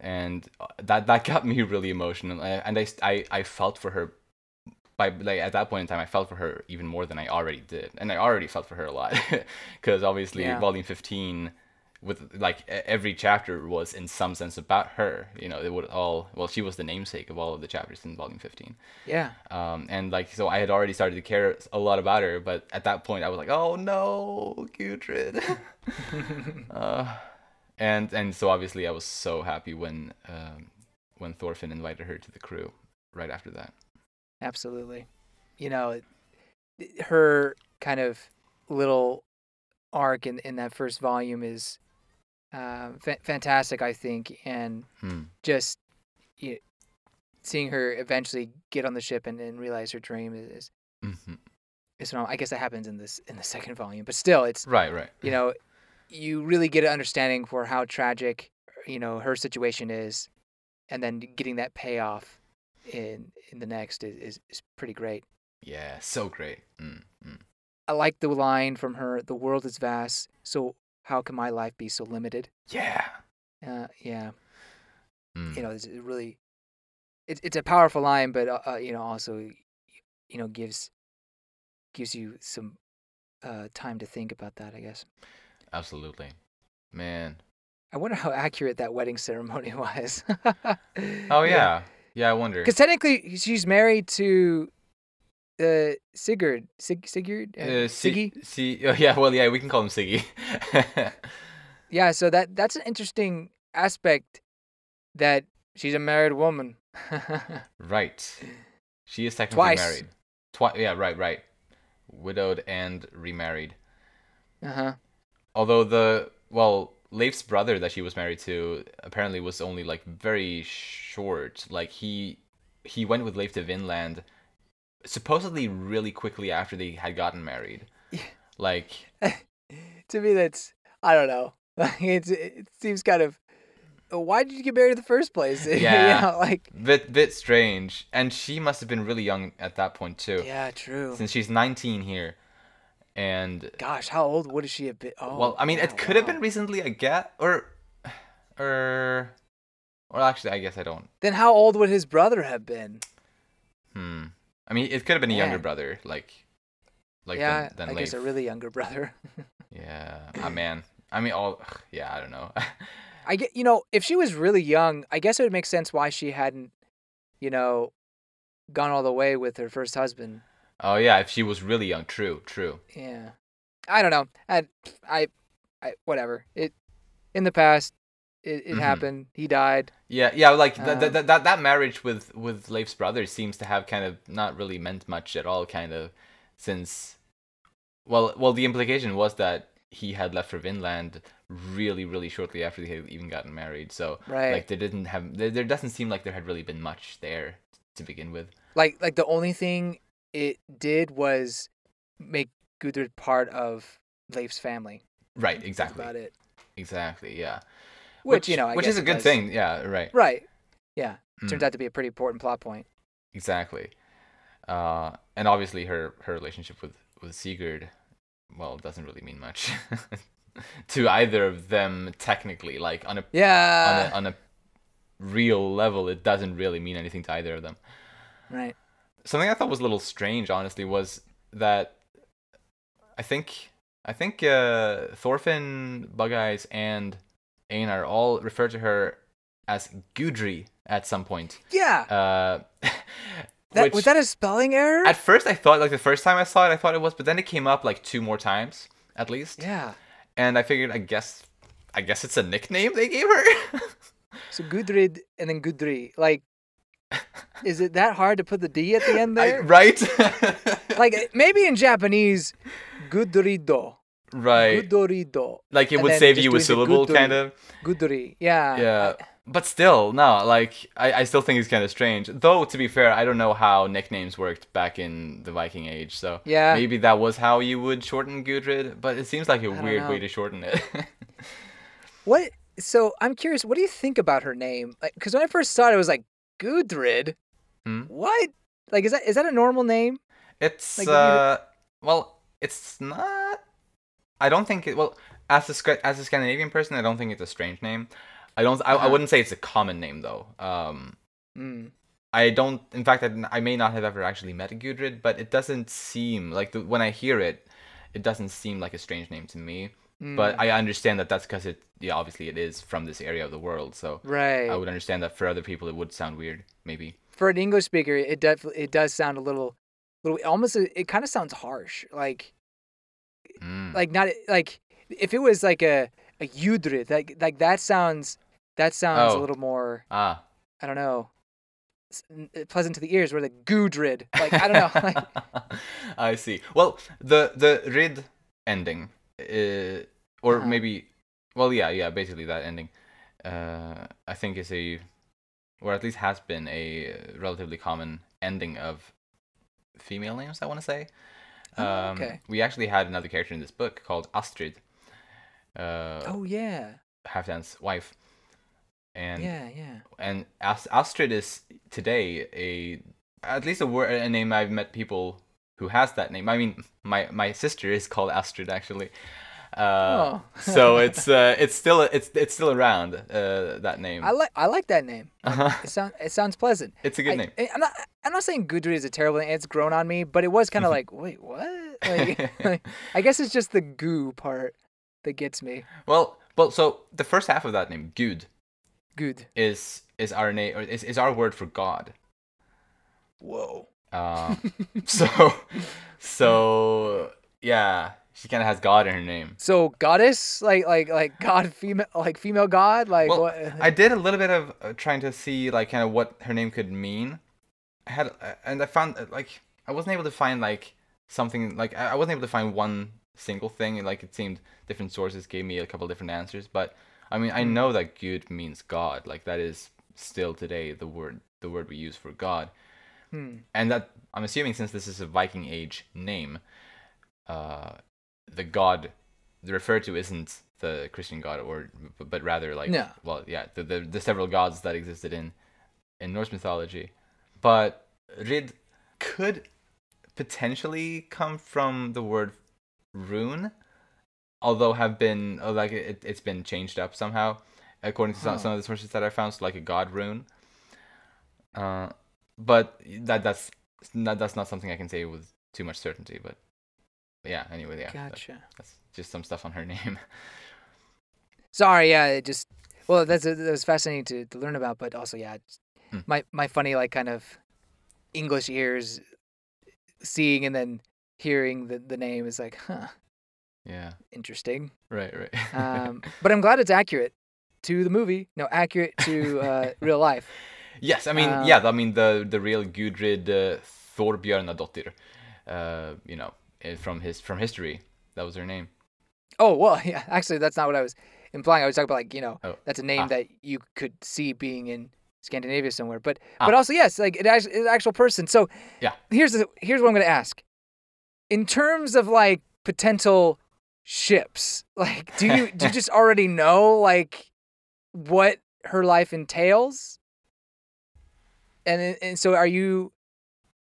And uh, that that got me really emotional. And I, I i felt for her by like at that point in time i felt for her even more than i already did. And i already felt for her a lot. Because obviously Yeah. volume 15 with like every chapter was in some sense about her you know it would all well she was the namesake of all of the chapters in volume 15 Yeah. um, and like so I had already started to care a lot about her, but at that point I was like, oh no, Gudrid. uh, and and so obviously I was so happy when um, when Thorfinn invited her to the crew right after that. Absolutely. You know, her kind of little arc in in that first volume is uh, fa- fantastic, I think, and Hmm. just you seeing her eventually get on the ship and, and realize her dream is hmm is phenomenal. I guess that happens in this in the second volume, but still, it's Right, right. you know, you really get an understanding for how tragic you know her situation is, and then getting that payoff in in the next is is, is pretty great. Yeah, so great. Mm, mm. I like the line from her: "The world is vast, so how can my life be so limited?" Yeah. Uh, yeah, Mm. you know, it's really, it's it's a powerful line, but uh, uh, you know, also, you know, gives gives you some uh, time to think about that. I guess. Absolutely. Man. I wonder how accurate that wedding ceremony was. Oh yeah. Yeah, I wonder. because technically she's married to uh, Sigurd. Sig- Sigurd. Uh, Uh, Siggy. Si- Si- oh, yeah, well, yeah, we can call him Siggy. Yeah, so that that's an interesting aspect that she's a married woman. Right. She is technically Twice. married. Twice. Yeah, right, right. Widowed and remarried. uh huh. Although the well, Leif's brother that she was married to apparently was only like very short. Like he he went with Leif to Vinland supposedly really quickly after they had gotten married. Like To me, that's I don't know. it's it seems kind of. Why did you get married in the first place? You Yeah. know, like bit bit strange. And she must have been really young at that point too. yeah, true. Since she's 19 here. And Gosh, how old would she have been? Oh, well, I mean, yeah, it could have been recently a get or or or actually, I guess I don't. Then how old would his brother have been? Hmm. I mean, it could have been a younger brother, like like yeah, than, than I guess a really younger brother. Yeah. Ah, man. I mean, all. Yeah, I don't know. I get, you know, if she was really young, I guess it would make sense why she hadn't, you know, gone all the way with her first husband. Oh yeah, if she was really young, true, true. Yeah. I don't know. I, I, I whatever. It in the past, it, it Mhm. happened. He died. Yeah, yeah, like Um, th- th- that that marriage with with Leif's brother seems to have kind of not really meant much at all, kind of, since, well, well, the implication was that he had left for Vinland really, really shortly after they had even gotten married. So, Right. like, there didn't have there, there doesn't seem like there had really been much there to begin with. Like like the only thing it did was make Gudrid part of Leif's family. Right, That's exactly, about it. exactly, yeah. Which, you know, I which is a good does- thing, yeah, right. Right. Yeah. Turns Mm. out to be a pretty important plot point. Exactly. Uh, and obviously her her relationship with with Sigurd, well, doesn't really mean much to either of them technically. Like on a Yeah. on a on a real level, it doesn't really mean anything to either of them. right. Something I thought was a little strange, honestly, was that I think I think uh, Thorfinn, Bug-Eyes, and Einar all refer to her as Gudri at some point. Yeah. Uh, That, was that a spelling error? At first, I thought like the first time I saw it, I thought it was, but then it came up like two more times at least, yeah. and I figured, I guess, I guess it's a nickname they gave her. So Gudrid and then Gudri. Like, is it that hard to put the D at the end I- there? right? like maybe in Japanese, Gudrido. Right. Gudorido. Like it and would save you a syllable, Gudri. kind of. Gudri. Yeah. Yeah. But still, no. Like I, I still think it's kind of strange. Though to be fair, I don't know how nicknames worked back in the Viking Age. So Yeah. maybe that was how you would shorten Gudrid. But it seems like a weird way to shorten it. What? So I'm curious. What do you think about her name? Because when I first saw it, I was like, Gudrid. Hmm? What? Like, is that is that a normal name? It's Like, uh, well, it's not. I don't think it. Well, as a as a Scandinavian person, I don't think it's a strange name. I don't. I, I Uh-huh. wouldn't say it's a common name though. Um, Mm. I don't. In fact, I, I may not have ever actually met a Gudrid, but it doesn't seem like the, when I hear it, it doesn't seem like a strange name to me. Mm. But I understand that that's because it. Yeah, obviously it is from this area of the world, so right. I would understand that for other people it would sound weird, maybe. For an English speaker, it definitely it does sound a little, little almost. It kind of sounds harsh. Like Mm. like not like if it was like a a Yudrid, like like that sounds that sounds a Oh. little more. ah. I don't know. Pleasant to the ears, where the Gudrid, like I don't know, like I see. Well, the the rid ending, uh, or Uh-huh. maybe, well, yeah, yeah, basically that ending, uh, I think is a, or at least has been a relatively common ending of female names. I want to say. Oh, Um, okay. We actually had another character in this book called Astrid, uh, oh yeah, Halfdan's wife, and yeah, yeah. and Ast- Astrid is today a at least a word a name I've met people who has that name. I mean, my my sister is called Astrid actually. Uh, Oh. so it's uh, it's still it's it's still around uh, that name. I like I like that name. Uh-huh. It sounds it sounds pleasant. It's a good I, name. I- I'm not I'm not saying Gudrid is a terrible name. It's grown on me, but it was kind of like, wait, what? Like, like, I guess it's just the goo part that gets me. Well, well, so the first half of that name, Gud, Good. is is our name or is, is our word for God. Whoa. Uh, so so yeah, she kind of has God in her name. So goddess, like like like god female, like female god, like Well, what? I did a little bit of uh, trying to see like kind of what her name could mean. I had uh, and I found uh, like I wasn't able to find like something like I wasn't able to find one single thing. Like it seemed different sources gave me a couple different answers, but I mean I Hmm. know that good means God. Like that is still today the word the word we use for God, Hmm. and that I'm assuming since this is a Viking Age name, uh, the God referred to isn't the Christian God or but rather like No. well yeah the, the the several gods that existed in in Norse mythology, but Rid could potentially come from the word rune, although have been uh, like it, it's been changed up somehow according to some, Huh. some of the sources that I found, so like a god rune. Uh, but that that's not, that's not something I can say with too much certainty. But yeah, anyway, yeah, that- Gotcha. that's just some stuff on her name. Sorry, yeah, it just well, that's that was fascinating to, to learn about, but also yeah, Hmm. my my funny like kind of English ears seeing and then hearing the the name is like, huh, Yeah. interesting. Right. Right. Um, but I'm glad it's accurate to the movie. No, accurate to uh, real life. yes. I mean, um, yeah. I mean, the the real Gudrid uh, Thorbjörnadottir, uh, you know, from his from history. That was her name. Oh well, yeah. Actually, that's not what I was implying. I was talking about like you know Oh. that's a name Ah. that you could see being in Scandinavia somewhere. But Ah. but also yes, like it actually an actual person. So Yeah. here's the, here's what I'm gonna ask. In terms of like potential ships, like do you do you just already know like what her life entails? And and so are you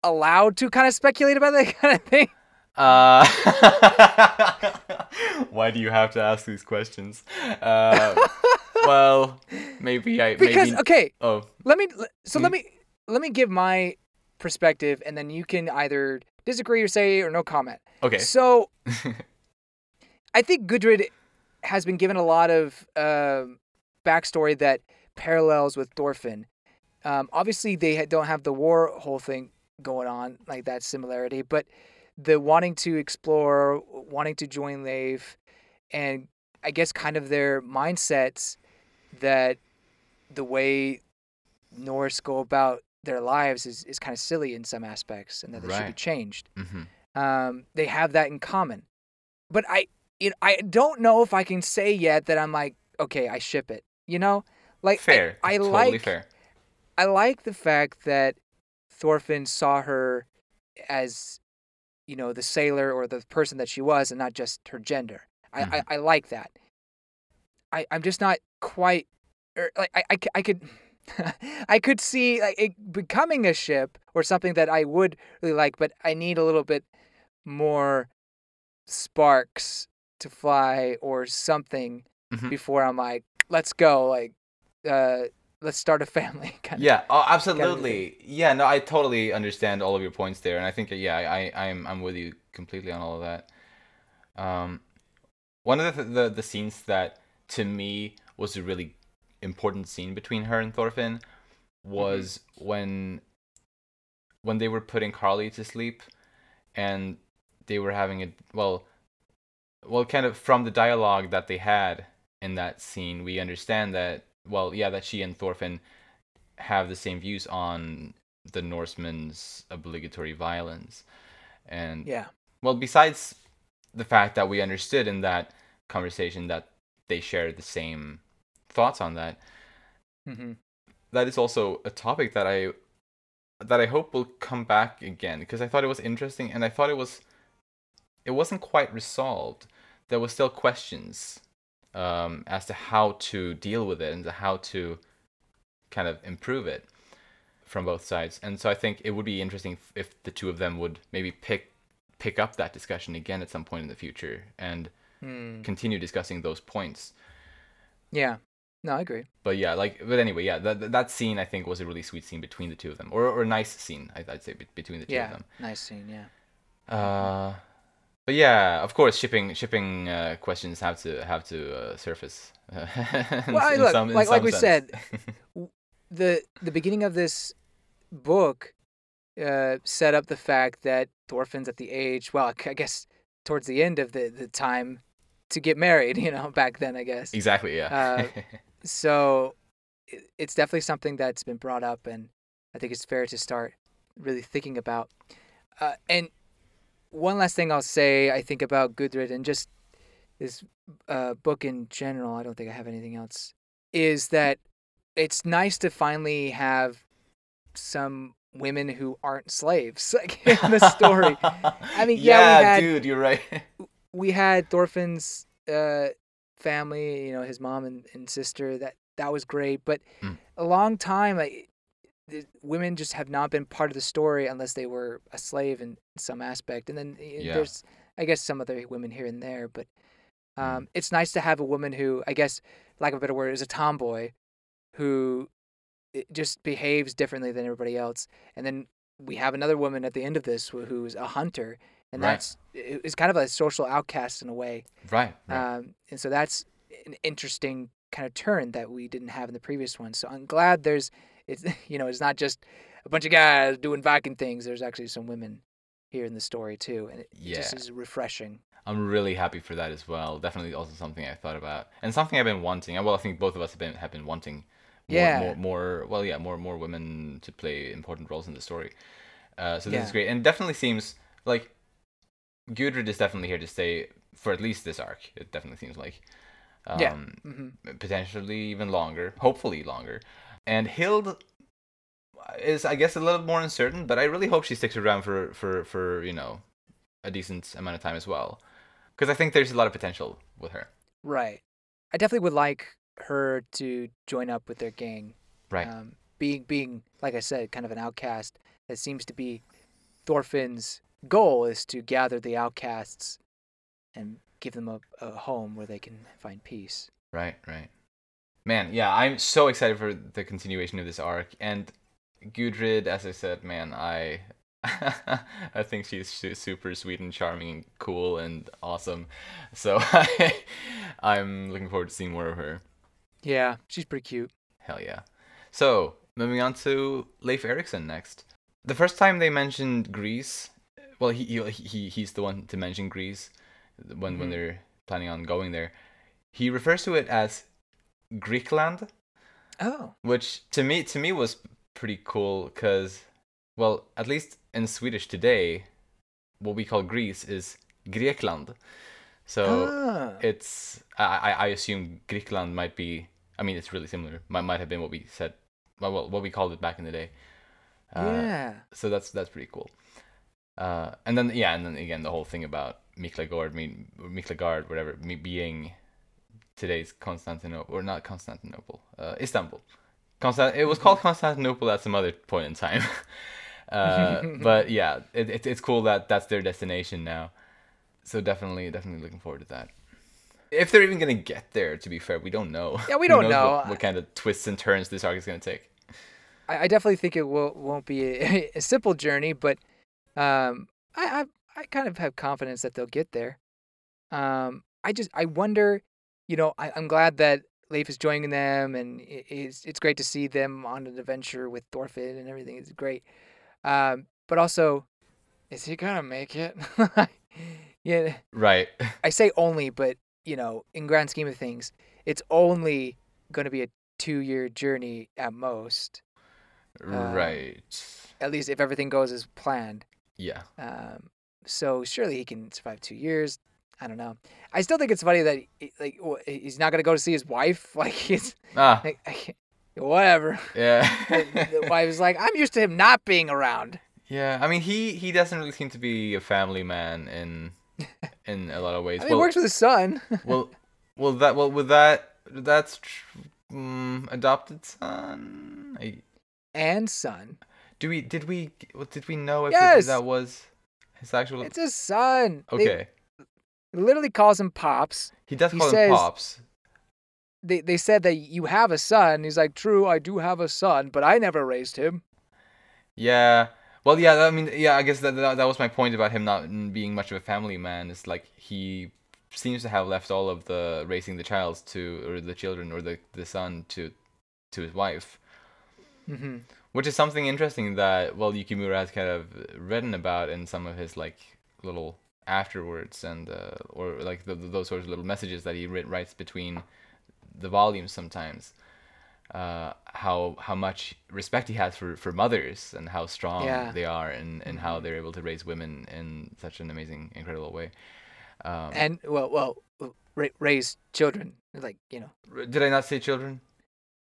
allowed to kind of speculate about that kind of thing? Uh, why do you have to ask these questions? Uh, well, maybe I Because maybe. okay, Oh, let me so let me let me give my perspective and then you can either disagree or say or no comment okay. so i think gudrid has been given a lot of um backstory that parallels with thorfinn um, obviously they don't have the war whole thing going on like that similarity but the wanting to explore wanting to join Leif, and i guess kind of their mindsets that the way Norse go about their lives is, is kind of silly in some aspects and that they should be Right. changed. hmm Um, they have that in common. But I you know, I don't know if I can say yet that I'm like, okay, I ship it. You know? Like I- I, totally like fair. I like the fact that Thorfinn saw her as, you know, the sailor or the person that she was and not just her gender. I, Mhm. I, I like that. I, I'm just not quite, or like, i i could, I could see like it becoming a ship or something that I would really like, but I need a little bit more sparks to fly or something Mhm. before I'm like, let's go, like, uh, let's start a family kind of. Yeah, oh, absolutely. Yeah, no, I totally understand all of your points there, and I think yeah, I, I'm I'm with you completely on all of that. Um, one of the the, the scenes that to me was a really important scene between her and Thorfinn was when when they were putting Karli to sleep, and they were having a well, well, kind of from the dialogue that they had in that scene, we understand that well, yeah, that she and Thorfinn have the same views on the Norsemen's obligatory violence. And Yeah. well, besides the fact that we understood in that conversation that they shared the same thoughts on that, hmm that is also a topic that I that I hope will come back again because I thought it was interesting and I thought it was it wasn't quite resolved. There were still questions um, as to how to deal with it and how to kind of improve it from both sides. And so I think it would be interesting if- the two of them would maybe pick pick up that discussion again at some point in the future and Hmm. continue discussing those points. Yeah. No, I agree. But yeah, like, but anyway, yeah, that that scene I think was a really sweet scene between the two of them, or or a nice scene, I- I'd say, between the two Yeah. of them. Nice scene. Yeah. Uh, but yeah, of course, shipping shipping uh, questions have to have to uh, surface. Uh, Well, I- look, some- like- like some we said, the the beginning of this book uh, set up the fact that Thorfinn's at the age, well, I guess towards the end of the, the time to get married, you know, back then, I guess. exactly, yeah. So it- it's definitely something that's been brought up, and I think it's fair to start really thinking about. Uh, and one last thing I'll say, I think about Gudrid and just this uh, book in general. I don't think I have anything else. Is that it's nice to finally have some women who aren't slaves like in the story. I mean, yeah, we had- dude, you're right. we had Thorfinn's uh, family, you know, his mom and, and sister. That that was great, but Mm. a long time, like the women just have not been part of the story unless they were a slave in some aspect. And then Yeah. there's, I guess, some other women here and there, but Mm. um, it's nice to have a woman who, I guess, lack of a better word, is a tomboy, who just behaves differently than everybody else. And then we have another woman at the end of this who's a hunter, and Right. that's is kind of a social outcast in a way. right, right. Um, and so that's an interesting kind of turn that we didn't have in the previous one. So I'm glad there's it's you know it's not just a bunch of guys doing Viking things. There's actually some women here in the story too, and it Yeah. just is refreshing. I'm really happy for that as well. Definitely also something I thought about and something I've been wanting. Well, I think both of us have been have been wanting. More, Yeah. More, more. Well, yeah. More, more women to play important roles in the story. Uh, so this is great, and definitely seems like Gudrid is definitely here to stay for at least this arc. It definitely seems like. Um, Yeah. hmm potentially even longer, hopefully longer. And Hild is, I guess, a little more uncertain, but I really hope she sticks around for for for you know a decent amount of time as well, because I think there's a lot of potential with her. Right. I definitely would like her to join up with their gang. Right. Um, being being like I said, kind of an outcast. That seems to be Thorfinn's goal is to gather the outcasts and give them a, a home where they can find peace. Right. Right. Man, yeah, I'm so excited for the continuation of this arc and Gudrid. As I said, man, I. I think she's super sweet and charming and cool and awesome. So I'm looking forward to seeing more of her. Yeah, she's pretty cute. Hell yeah. So, moving on to Leif Erikson next. The first time they mentioned Greece, well, he, he, he he's the one to mention Greece when when Mhm. they're planning on going there. He refers to it as Greekland, Oh. which to me to me was pretty cool because, well, at least in Swedish today, what we call Greece is Grekland. So Ah. it's I, I assume Greekland might be. I mean, it's really similar. Might might have been what we said. Well, well what we called it back in the day. Uh, yeah. So that's that's pretty cool. Uh, and then yeah, and then again the whole thing about Miklagard, mean Miklagard, whatever, me being today's Constantinople or not Constantinople, uh, Istanbul. Constant. It was called Constantinople at some other point in time. uh, but yeah, it, it, it's cool that that's their destination now. So definitely, definitely looking forward to that. If they're even gonna get there, to be fair, we don't know. Yeah, we don't know. What, what kind of twists and turns this arc is gonna take. I, I definitely think it will won't be a, a simple journey, but um, I, I I kind of have confidence that they'll get there. Um, I just I wonder, you know, I, I'm glad that Leif is joining them, and i- it's it's great to see them on an adventure with Thorfinn and everything. It's great, um, but also, is he gonna make it? yeah, Right. I say only, but you know, in grand scheme of things, it's only going to be a two-year journey at most. right. At least if everything goes as planned. Yeah. Um, so surely he can survive two years. I don't know. I still think it's funny that he, like he's not gonna go to see his wife. Like he's Ah. like, whatever. Yeah. the wife is like, I'm used to him not being around. yeah. I mean, he he doesn't really seem to be a family man in in a lot of ways. I mean, well, it works with his son. well, well, that well with that that's tr- mm, adopted son. I, and son. do we did we did we know if Yes! that was his actual? It's his son. Okay. he literally calls him pops. He does he call says- him pops. They they said that you have a son. He's like, true, I do have a son, but I never raised him. Yeah. Well, yeah. I mean, yeah. I guess that, that that was my point about him not being much of a family man. Is like he seems to have left all of the raising the child to or the children or the the son to to his wife, hmm which is something interesting that well Yukimura has kind of written about in some of his like little afterwards and uh, or like the, those sorts of little messages that he writ- writes between the volumes sometimes. Uh, how how much respect he has for, for mothers and how strong Yeah. they are and, and how they're able to raise women in such an amazing incredible way. Um, And well, well, ra- raise children. Like you know, did I not say children?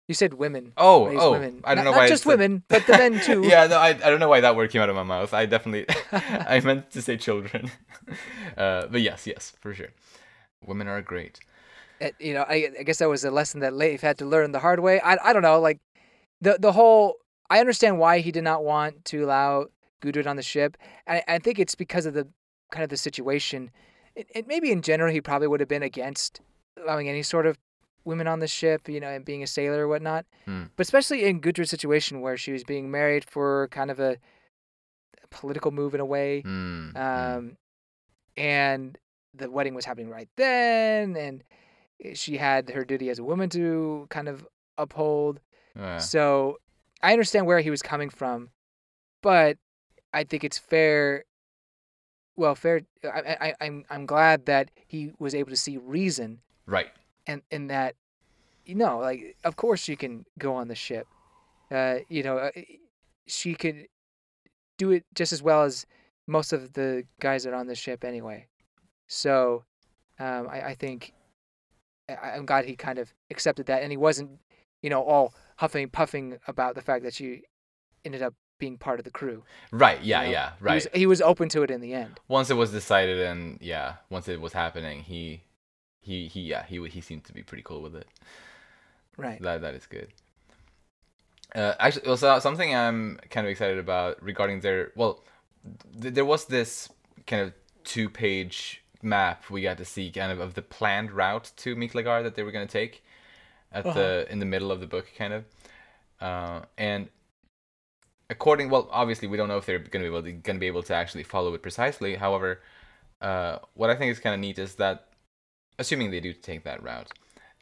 You said women. Oh, oh, women. I don't Not- know not why I just said- women, but the men too. yeah, no, I, I don't know why that word came out of my mouth. I definitely, I meant to say children. Uh, but yes, yes, for sure. Women are great. Uh, you know, I, I guess that was a lesson that Leif had to learn the hard way. I, I don't know, like the the whole. I understand why he did not want to allow Gudrid on the ship, and I, I think it's because of the kind of the situation. It, it maybe in general he probably would have been against allowing any sort of women on the ship, you know, and being a sailor or whatnot. Hmm. But especially in Gudrid's situation where she was being married for kind of a, a political move in a way. Mm, mm. um, and the wedding was happening right then, and she had her duty as a woman to kind of uphold. Uh, So I understand where he was coming from, but I think it's fair. Well, fair. I, I, I'm I'm glad that he was able to see reason right. And and that you know like of course she can go on the ship uh you know uh, she could do it just as well as most of the guys that are on the ship anyway so um i, I think I, i'm glad he kind of accepted that and he wasn't you know all huffing puffing about the fact that she ended up being part of the crew Right. Yeah. you know? Yeah. he Right. was, he was open to it in the end once it was decided and yeah, once it was happening, he he he yeah he he seemed to be pretty cool with it. right That that is good. Uh, actually, also something I'm kind of excited about regarding their well, th- there was this kind of two-page map we got to see kind of of the planned route to Miklagard that they were going to take at the in the middle of the book, kind of, uh, and according well, obviously we don't know if they're going to be able to, going to be able to actually follow it precisely. However, uh, what I think is kind of neat is that, assuming they do take that route,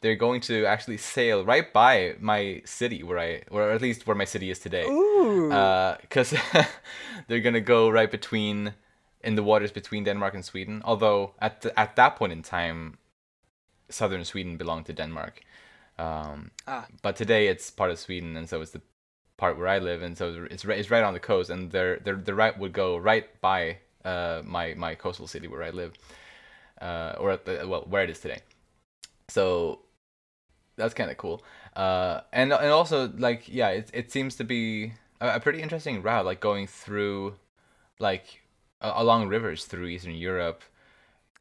they're going to actually sail right by my city where I, or at least where my city is today. Because they're gonna go right between, in the waters between Denmark and Sweden. Although at the, at that point in time, southern Sweden belonged to Denmark. Um, Ah. But today it's part of Sweden, and so it's the part where I live, and so it's right, it's right on the coast, and their their the route would go right by uh, my my coastal city where I live, uh, or at the well where it is today. So that's kind of cool. Uh, and and also like yeah, it it seems to be a, a pretty interesting route, like going through, like uh, along rivers through Eastern Europe,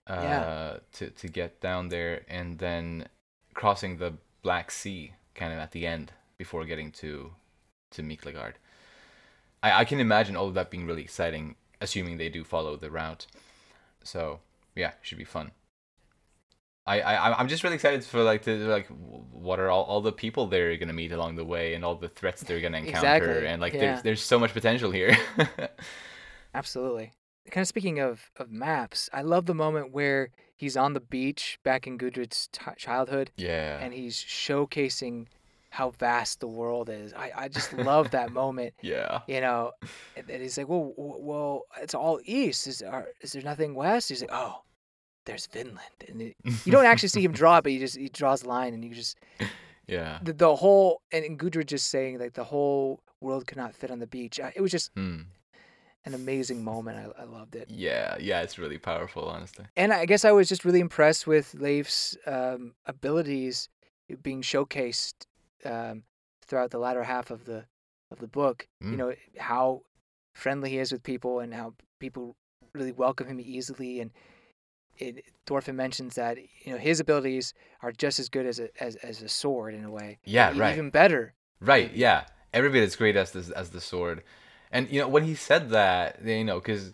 uh, Yeah. to to get down there, and then crossing the Black Sea kind of at the end before getting to to Miklagard. I I can imagine all of that being really exciting, assuming they do follow the route. So yeah, should be fun. I, I I'm just really excited for like to like what are all, all the people they're gonna meet along the way and all the threats they're gonna encounter Exactly, and like yeah. there's there's so much potential here. Absolutely. Kind of speaking of, of maps, I love the moment where he's on the beach back in Gudrid's t- childhood yeah. and he's showcasing how vast the world is. I, I just love that moment. yeah. You know, and and he's like, well, well, it's all east. Is, are, is there nothing west? He's like, oh, there's Vinland. And it, you don't actually see him draw it, but he just he draws the line and you just Yeah. the, the whole and, and Gudrid just saying like the whole world could not fit on the beach. It was just Hmm. an amazing moment. I, I loved it. Yeah. Yeah. It's really powerful, honestly. and I guess I was just really impressed with Leif's um, abilities being showcased um, throughout the latter half of the of the book. You Mm. know how friendly he is with people and how people really welcome him easily. And it, Thorfinn mentions that you know his abilities are just as good as a as, as a sword in a way. Yeah. E- Right. Even better. Right. Yeah. Every bit as great as the as the sword, and you know when he said that, you know, because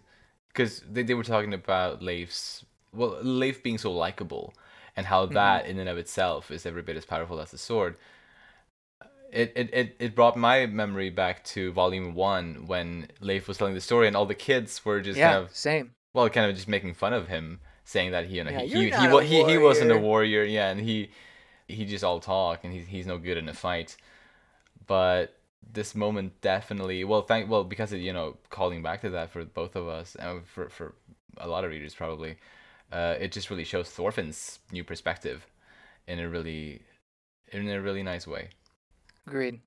because they, they were talking about Leif's well Leif being so likable, and how that in and of itself is every bit as powerful as the sword. It, it, it, it brought my memory back to volume one when Leif was telling the story and all the kids were just yeah. kind of Same. well kind of just making fun of him saying that he you know Yeah, he, he, he, he, wasn't a warrior. yeah and he he just all talk and he's, he's no good in a fight but this moment definitely well thank well because it you know calling back to that for both of us and for for a lot of readers probably uh it just really shows Thorfinn's new perspective in a really in a really nice way Agreed.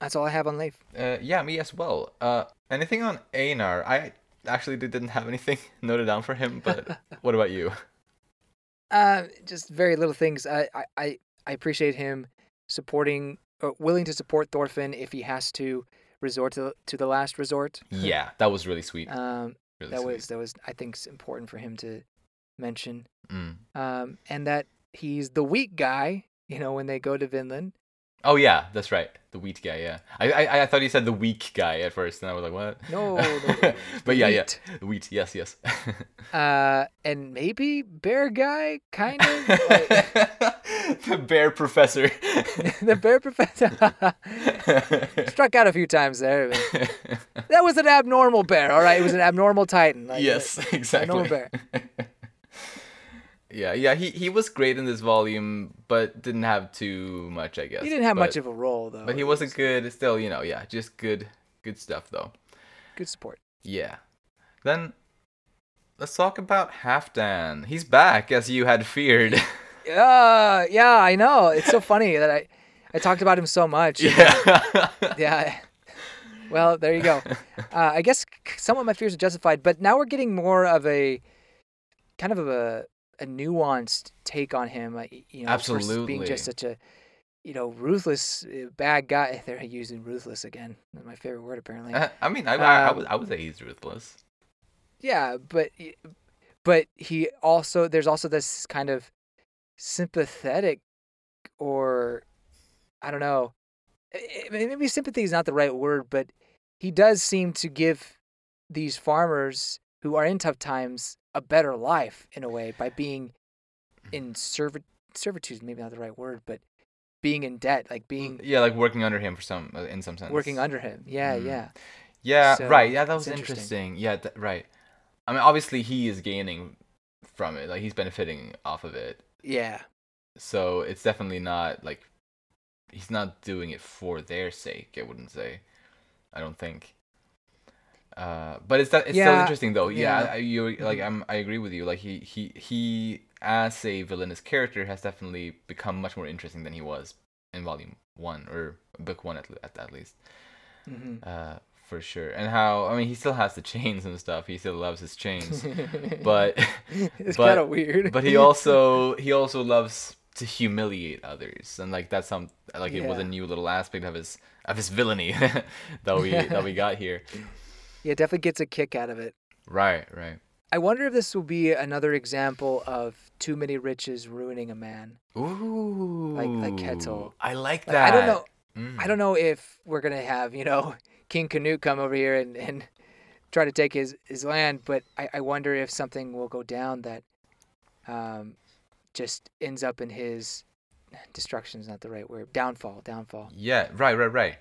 That's all I have on Leif. uh yeah me as well uh anything on Einar I actually didn't have anything noted down for him but what about you Uh, just very little things. I, I, I appreciate him supporting, or willing to support Thorfinn if he has to resort to to the last resort. Yeah, that was really sweet. Um, Really that sweet. was that was I think important for him to mention. Mm. Um, and that he's the weak guy. You know, when they go to Vinland. Oh yeah, that's right. The wheat guy. Yeah, I, I I thought you said the weak guy at first, and I was like, what? No, no, no, but yeah, wheat. yeah, the wheat. Yes, yes. Uh, and maybe bear guy, kind of. like, the bear professor. the bear professor struck out a few times there. That was an abnormal bear. All right, it was an abnormal titan. Like, yes, exactly. abnormal bear. Yeah, yeah. He he was great in this volume, but didn't have too much, I guess. He didn't have but, much of a role though. But he was a good, still, you know, yeah, just good, good stuff though. good support. Yeah. Then let's talk about Halfdan. He's back, as you had feared. Yeah, yeah, I know. It's so funny that I I talked about him so much. yeah. Yeah. Well, there you go. Uh, I guess some of my fears are justified, but now we're getting more of a kind of a a nuanced take on him. uh, You know, for being just such a you know ruthless uh, bad guy. They're using ruthless again. Not my favorite word apparently. I mean, I, I, I Um, would, I would say he's ruthless. Yeah, but but he also there's also this kind of sympathetic or I don't know. Maybe sympathy is not the right word, but he does seem to give these farmers who are in tough times a better life in a way by being in servit servitude is maybe not the right word, but being in debt, like being Yeah, like working under him for some, uh, in some sense. working under him. Yeah, Mm. yeah. Yeah, So, right. Yeah, that was interesting. interesting. Yeah, th- right. I mean, obviously he is gaining from it. Like he's benefiting off of it. Yeah. So it's definitely not like he's not doing it for their sake. I wouldn't say. I don't think. Uh, but it's that it's still interesting though. Yeah, yeah. I, you like Mhm. I'm I agree with you. Like he he he as a villainous character has definitely become much more interesting than he was in volume one or book one at at, at least. hmm Uh, for sure. And how I mean he still has the chains and stuff. He still loves his chains. but it's kind of weird. but he also he also loves to humiliate others and like that's some like it was a new little aspect of his of his villainy that we that we got here yeah, definitely gets a kick out of it. right right I wonder if this will be another example of too many riches ruining a man. ooh like like Ketil. i like Like, that I don't know. Mm. I don't know if we're gonna have you know King Canute come over here and, and try to take his, his land, but I, I wonder if something will go down that um, just ends up in his destruction is not the right word. Downfall, downfall. yeah right right right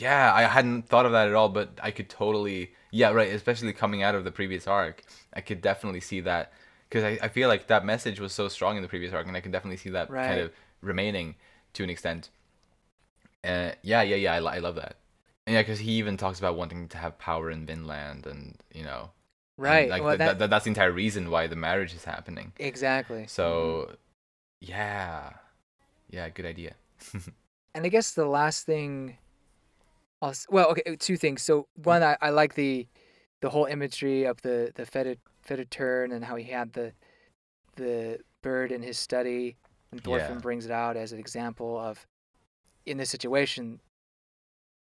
yeah i hadn't thought of that at all but i could totally yeah right especially coming out of the previous arc i could definitely see that because I, I feel like that message was so strong in the previous arc and i can definitely see that kind of remaining to an extent. Uh, yeah yeah yeah I, I love that. And yeah because he even talks about wanting to have power in vinland and you know Right. like well, th- that, that, that's the entire reason why the marriage is happening. Exactly. so yeah. Yeah good idea. And I guess the last thing, I'll, well, okay, uh, two things. So hmm. one, I, I like the the whole imagery of the the fetid fetid turn and how he had the the bird in his study, and Thorfinn Yeah. brings it out as an example of in this situation,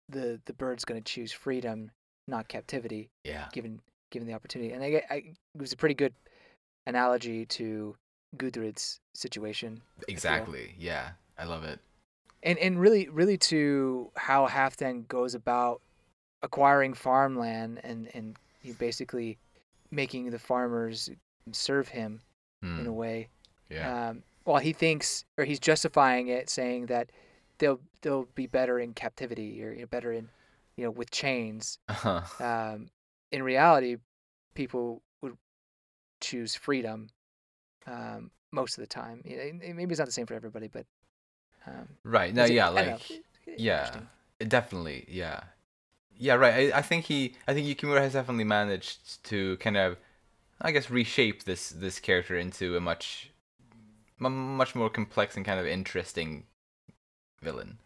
the the bird's going to choose freedom, not captivity, yeah given given the opportunity. And I, I it was a pretty good analogy to Gudrid's situation exactly yeah i love it and and really really to how Halfdan goes about acquiring farmland and and basically making the farmers serve him in a Hmm, way. yeah Um, while he thinks or he's justifying it, saying that they'll they'll be better in captivity or you know, better in you know with chains. uh-huh. Um, in reality, people would choose freedom um, most of the time. You know, maybe it's not the same for everybody, but um, right no Is it- yeah I don't know. like yeah Definitely, yeah, yeah, right. I, I think he, I think Yukimura has definitely managed to kind of, I guess, reshape this this character into a much, m- much more complex and kind of interesting villain.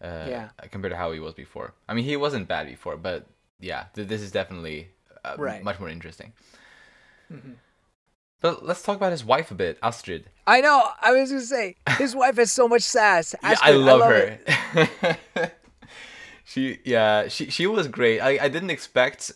Uh, Yeah. Compared to how he was before. I mean, he wasn't bad before, but yeah, th- this is definitely uh, Right. much more interesting. Mhm. But let's talk about his wife a bit, Astrid. I know. I was gonna say his wife has so much sass. Yeah, I Astrid, love, her. she yeah, she she was great. I, I didn't expect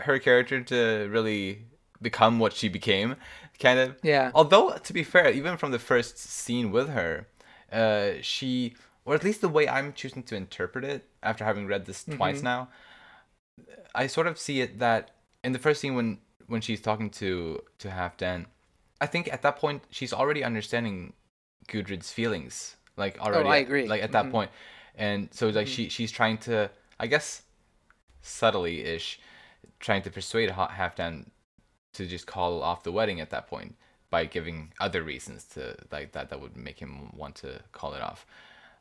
her character to really become what she became, kind of. Yeah. Although to be fair, even from the first scene with her, uh, she or at least the way I'm choosing to interpret it after having read this twice Mhm. now, I sort of see it that in the first scene when when she's talking to to Halfdan, I think at that point she's already understanding Gudrid's feelings, like already. Oh, I agree. Like at that Mhm. point, and so it's like Mhm. she she's trying to, I guess, subtly ish, trying to persuade Ha- Halfdan to just call off the wedding at that point by giving other reasons to like that that would make him want to call it off.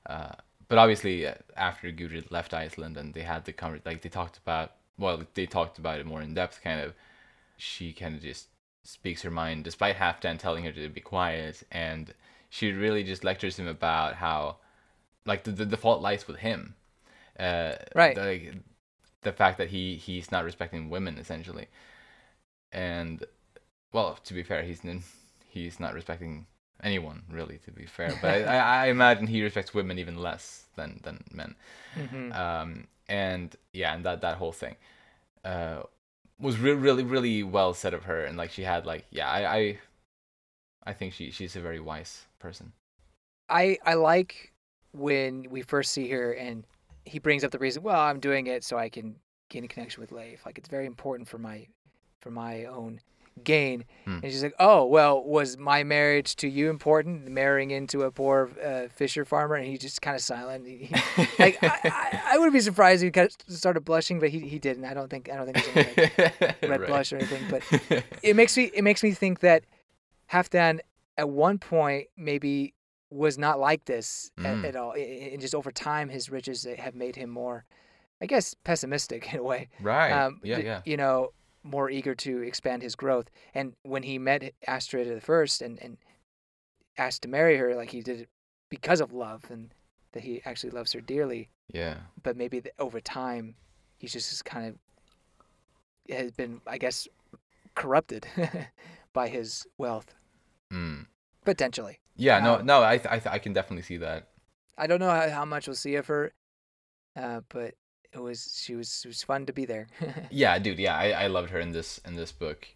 Uh, but obviously, uh, after Gudrid left Iceland and they had the conver- like they talked about well, they talked about it more in depth. Kind of, she kind of just speaks her mind, despite Halfdan telling her to be quiet, and she really just lectures him about how, like the the, the fault lies with him, uh, Right. The, the fact that he he's not respecting women essentially, and well, to be fair, he's he's not respecting anyone really. To be fair, but I, I, imagine he respects women even less than than men. Mhm. Um, and yeah, and that that whole thing uh, was re- really really well said of her, and like she had like yeah, I I, I think she she's a very wise person. I I like when we first see her and he brings up the reason. Well, I'm doing it so I can gain a connection with Leif. Like it's very important for my for my own gain. Hmm. And she's like, "Oh, well, was my marriage to you important? Marrying into a poor uh, fisher farmer?" And he's just kind of silent. He, he- like I, I, I would be surprised if he kind of started blushing, but he, he didn't. I don't think I don't think there's any like, red Right. blush or anything. But it makes me it makes me think that Halfdan at one point maybe was not like this Mm. at, at all, and just over time his riches have made him more, I guess, pessimistic in a way. right. Um, yeah, yeah. You know, more eager to expand his growth. And when he met Astrid at first and and asked to marry her, like he did it because of love and that he actually loves her dearly. Yeah. But maybe th- over time, he's just kind of has been, I guess, corrupted by his wealth Mm. potentially. Yeah. No. Um, No. I th- I th- I can definitely see that. I don't know how, how much we'll see of her, uh, but it was she was it was fun to be there. Yeah, dude. Yeah, I, I loved her in this in this book.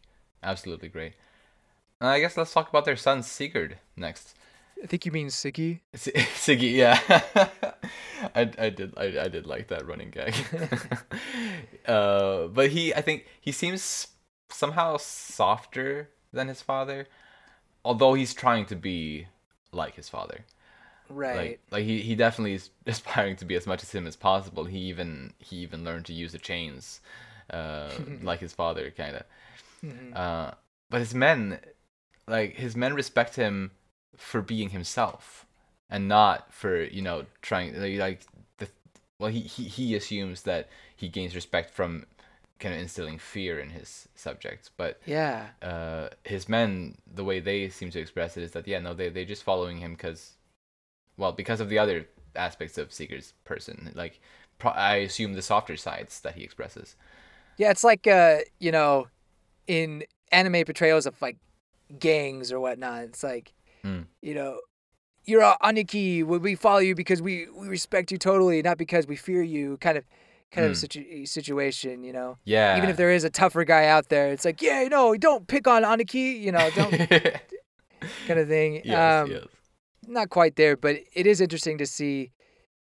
Absolutely great. Uh, I guess let's talk about their son Sigurd next. I think you mean Siggy. S- Siggy, yeah. I, I did I, I did like that running gag. uh, but he I think he seems somehow softer than his father, although he's trying to be like his father. Right. Like like he, he definitely is aspiring to be as much as him as possible. He even he even learned to use the chains, uh, like his father kind of. Mhm. Uh, but his men, like his men, respect him for being himself, and not for you know trying like, like the. Well, he, he he assumes that he gains respect from kind of instilling fear in his subjects, but yeah. uh, his men, the way they seem to express it is that yeah, no, they they just following him because, well, because of the other aspects of Sigurd's person, like pro- I assume the softer sides that he expresses. Yeah, it's like uh, you know, in anime portrayals of like gangs or whatnot. It's like, Mm. you know, you're a Aniki. We, we follow you because we, we respect you totally, not because we fear you. Kind of, kind of Mm. situ- situation. You know, Yeah. even if there is a tougher guy out there, it's like, yeah, no, don't pick on Aniki. You know, don't kind of thing. yes, um, yes. Not quite there, but it is interesting to see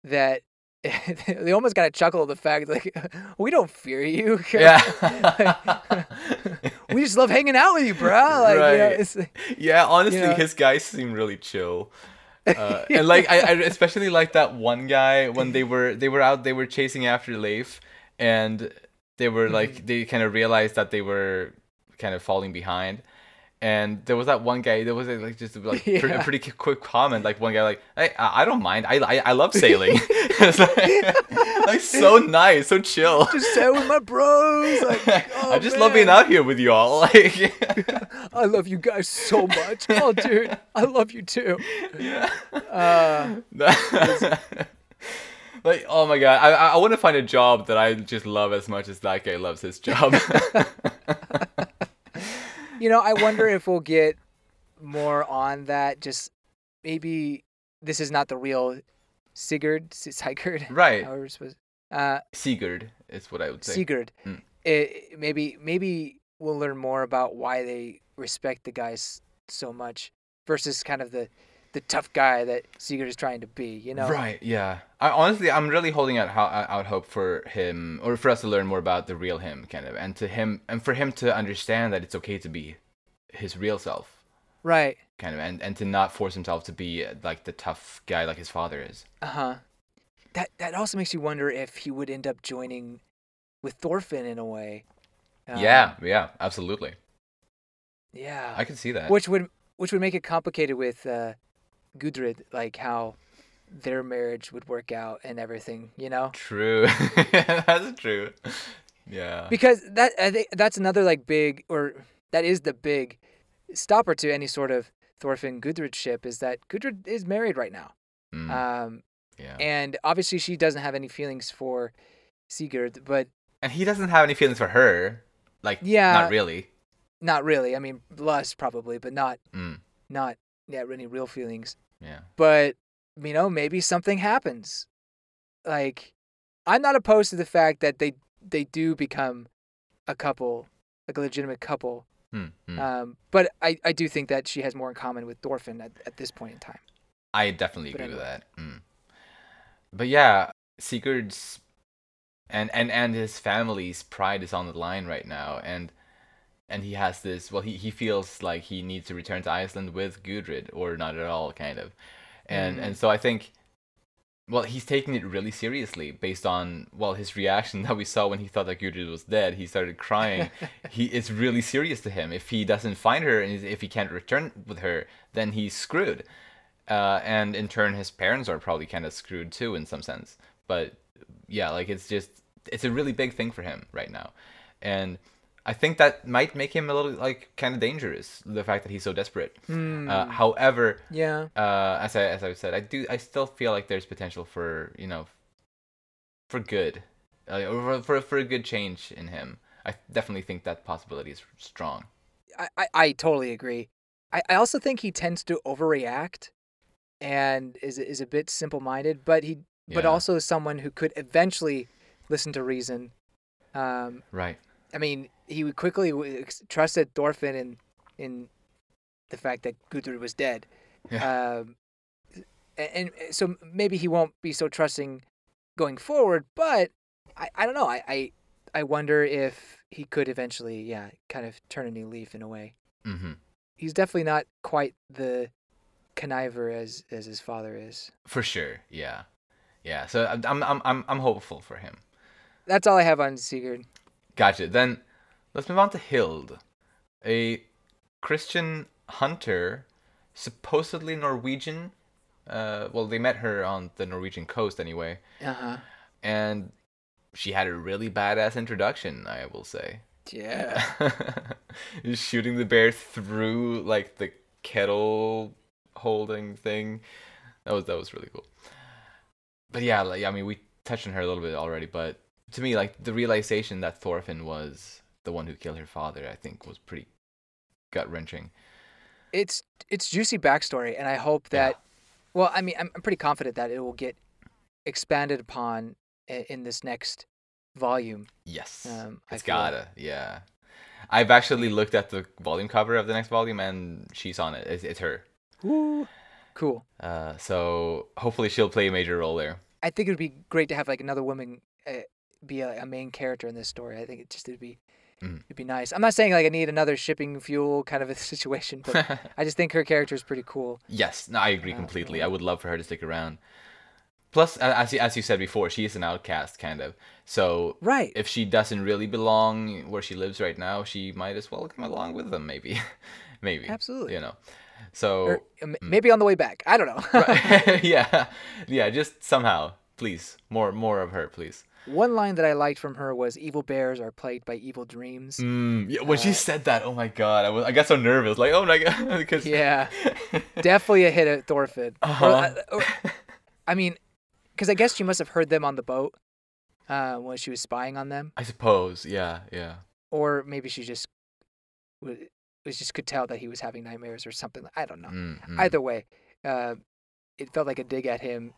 that. they almost got a chuckle at the fact like we don't fear you. Yeah. we just love hanging out with you, bro. Like, you know, Right. yeah, honestly, know? his guys seem really chill. Uh, and like I, I especially like that one guy when they were they were out they were chasing after Leif and they were Mm-hmm. like they kind of realized that they were kind of falling behind and there was that one guy there was a, like just like pre- a pretty quick comment like one guy like hey I, I don't mind. I, I I love sailing. It's like, like so nice so chill. Just sail with my bros. Like, oh, I just love being out here with you all like. I love you guys so much. Oh, dude, I love you too. yeah. Uh, like oh my god i i, I want to find a job that i just love as much as that guy loves his job you know, I wonder if we'll get more on that. Just maybe this is not the real Sigurd, Sigurd, right however it's supposed. Uh, sigurd is what i would say Sigurd. Mm. It, maybe maybe we'll learn more about why they respect the guys so much versus kind of the the tough guy that Sigurd is trying to be. You know, right yeah i honestly i'm really holding out ho- out hope for him or for us to learn more about the real him kind of and to him and for him to understand that it's okay to be his real self right? kind of and and to not force himself to be uh, like the tough guy like his father is Uh huh. That that also makes you wonder if he would end up joining with Thorfinn in a way. Um, yeah yeah absolutely Yeah. i can see that Which would which would make it complicated with uh, Gudrid, like how their marriage would work out and everything, you know? True. That's true. Yeah. Because that I think that's another like big or that is the big stopper to any sort of Thorfinn Gudrid ship is that Gudrid is married right now. Mm, Um, yeah. and obviously she doesn't have any feelings for Sigurd, but And he doesn't have any feelings for her. Like, Yeah. not really. not really. I mean, lust probably, but not Mm, not yeah, any real feelings. yeah. But you know, maybe something happens. Like, I'm not opposed to the fact that they they do become a couple, like a legitimate couple. Mm, mm. Um, but I, I do think that she has more in common with Thorfinn at, at this point in time. I definitely But agree with that. Mm. But yeah, Sigurd's and and and his family's pride is on the line right now, and and he has this. Well, he he feels like he needs to return to Iceland with Gudrid, or not at all, kind of. And Mhm. and so I think. Well, he's taking it really seriously based on well his reaction that we saw when he thought that Gudrid was dead. He started crying. he it's really serious to him. If he doesn't find her and if he can't return with her, then he's screwed. Uh, and in turn, his parents are probably kind of screwed too, in some sense. But yeah, like it's just it's a really big thing for him right now, and I think that might make him a little like kind of dangerous. The fact that he's so desperate. Hmm. Uh, however, Yeah. uh, as I as I said, I do I still feel like there's potential for you know for good, uh, for, for for a good change in him. I definitely think that possibility is strong. I, I, I totally agree. I, I also think he tends to overreact and is is a bit simple minded, but he but Yeah. also is someone who could eventually listen to reason. Um, Right. I mean, he would quickly trusted Thorfinn in in the fact that Gudrun was dead. Um, a- and, so maybe he won't be so trusting going forward, but I, I don't know. I, I I wonder if he could eventually, yeah, kind of turn a new leaf in a way. Mm-hmm. He's definitely not quite the conniver as as his father is. For sure. Yeah. Yeah. So I'm I'm I'm I'm, I'm hopeful for him. That's all I have on Sigurd. Gotcha. Then let's move on to Hild, a Christian hunter, supposedly Norwegian. Uh, well, they met her on the Norwegian coast anyway, Uh huh. and she had a really badass introduction. I will say. Yeah. Shooting the bear through like the kettle holding thing. That was that was really cool. But yeah, like I mean, we touched on her a little bit already, but to me, like the realization that Thorfinn was the one who killed her father, I think was pretty gut wrenching. it's it's juicy backstory, and I hope that. Well, I mean, I'm, I'm pretty confident that it will get expanded upon in this next volume. Yes, Um, it's gotta. Yeah, I've actually looked at the volume cover of the next volume, and she's on it. It's, it's her. Woo. Cool. Uh, so hopefully she'll play a major role there. I think it would be great to have like another woman be a, a main character in this story. I think it just it'd be Mhm. it'd be nice. I'm not saying like I need another shipping fuel kind of a situation, but I just think her character is pretty cool. Yes, no, I agree Uh, completely. I would love for her to stick around. Plus, as you, as you said before, she is an outcast, kind of. So Right. if she doesn't really belong where she lives right now, she might as well come along with them, maybe, maybe. Absolutely. You know. So Or m- maybe on the way back. I don't know. yeah, yeah. Just somehow, please, more more of her, please. One line that I liked from her was "Evil bears are plagued by evil dreams." Mm, yeah, when she Uh, said that, oh my god, I was I got so nervous, like oh my god, because Yeah. Definitely a hit at Thorfinn. Uh-huh. uh, or- I mean, because I guess she must have heard them on the boat uh, when she was spying on them, I suppose, yeah, yeah. or maybe she just was just could tell that he was having nightmares or something. I don't know. Mm, mm. Either way, uh, it felt like a dig at him,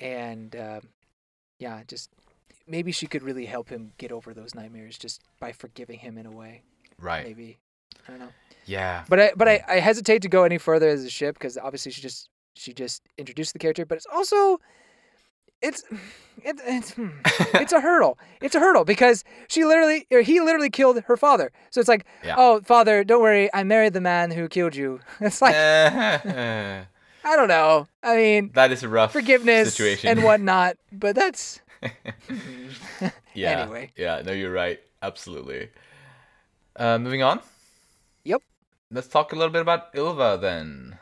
and uh, yeah, just maybe she could really help him get over those nightmares just by forgiving him in a way. right, Maybe I don't know. yeah. But I but I, I hesitate to go any further as a ship because obviously she just she just introduced the character, but it's also it's it, it's hmm, it's a hurdle. It's a hurdle because she literally or he literally killed her father. So it's like, Yeah. oh father, don't worry, I married the man who killed you. It's like I don't know. I mean, that is a rough forgiveness situation. and whatnot, but that's yeah. Anyway. Yeah, no, you're right. Absolutely. Uh, moving on. Yep. let's talk a little bit about Ylva then.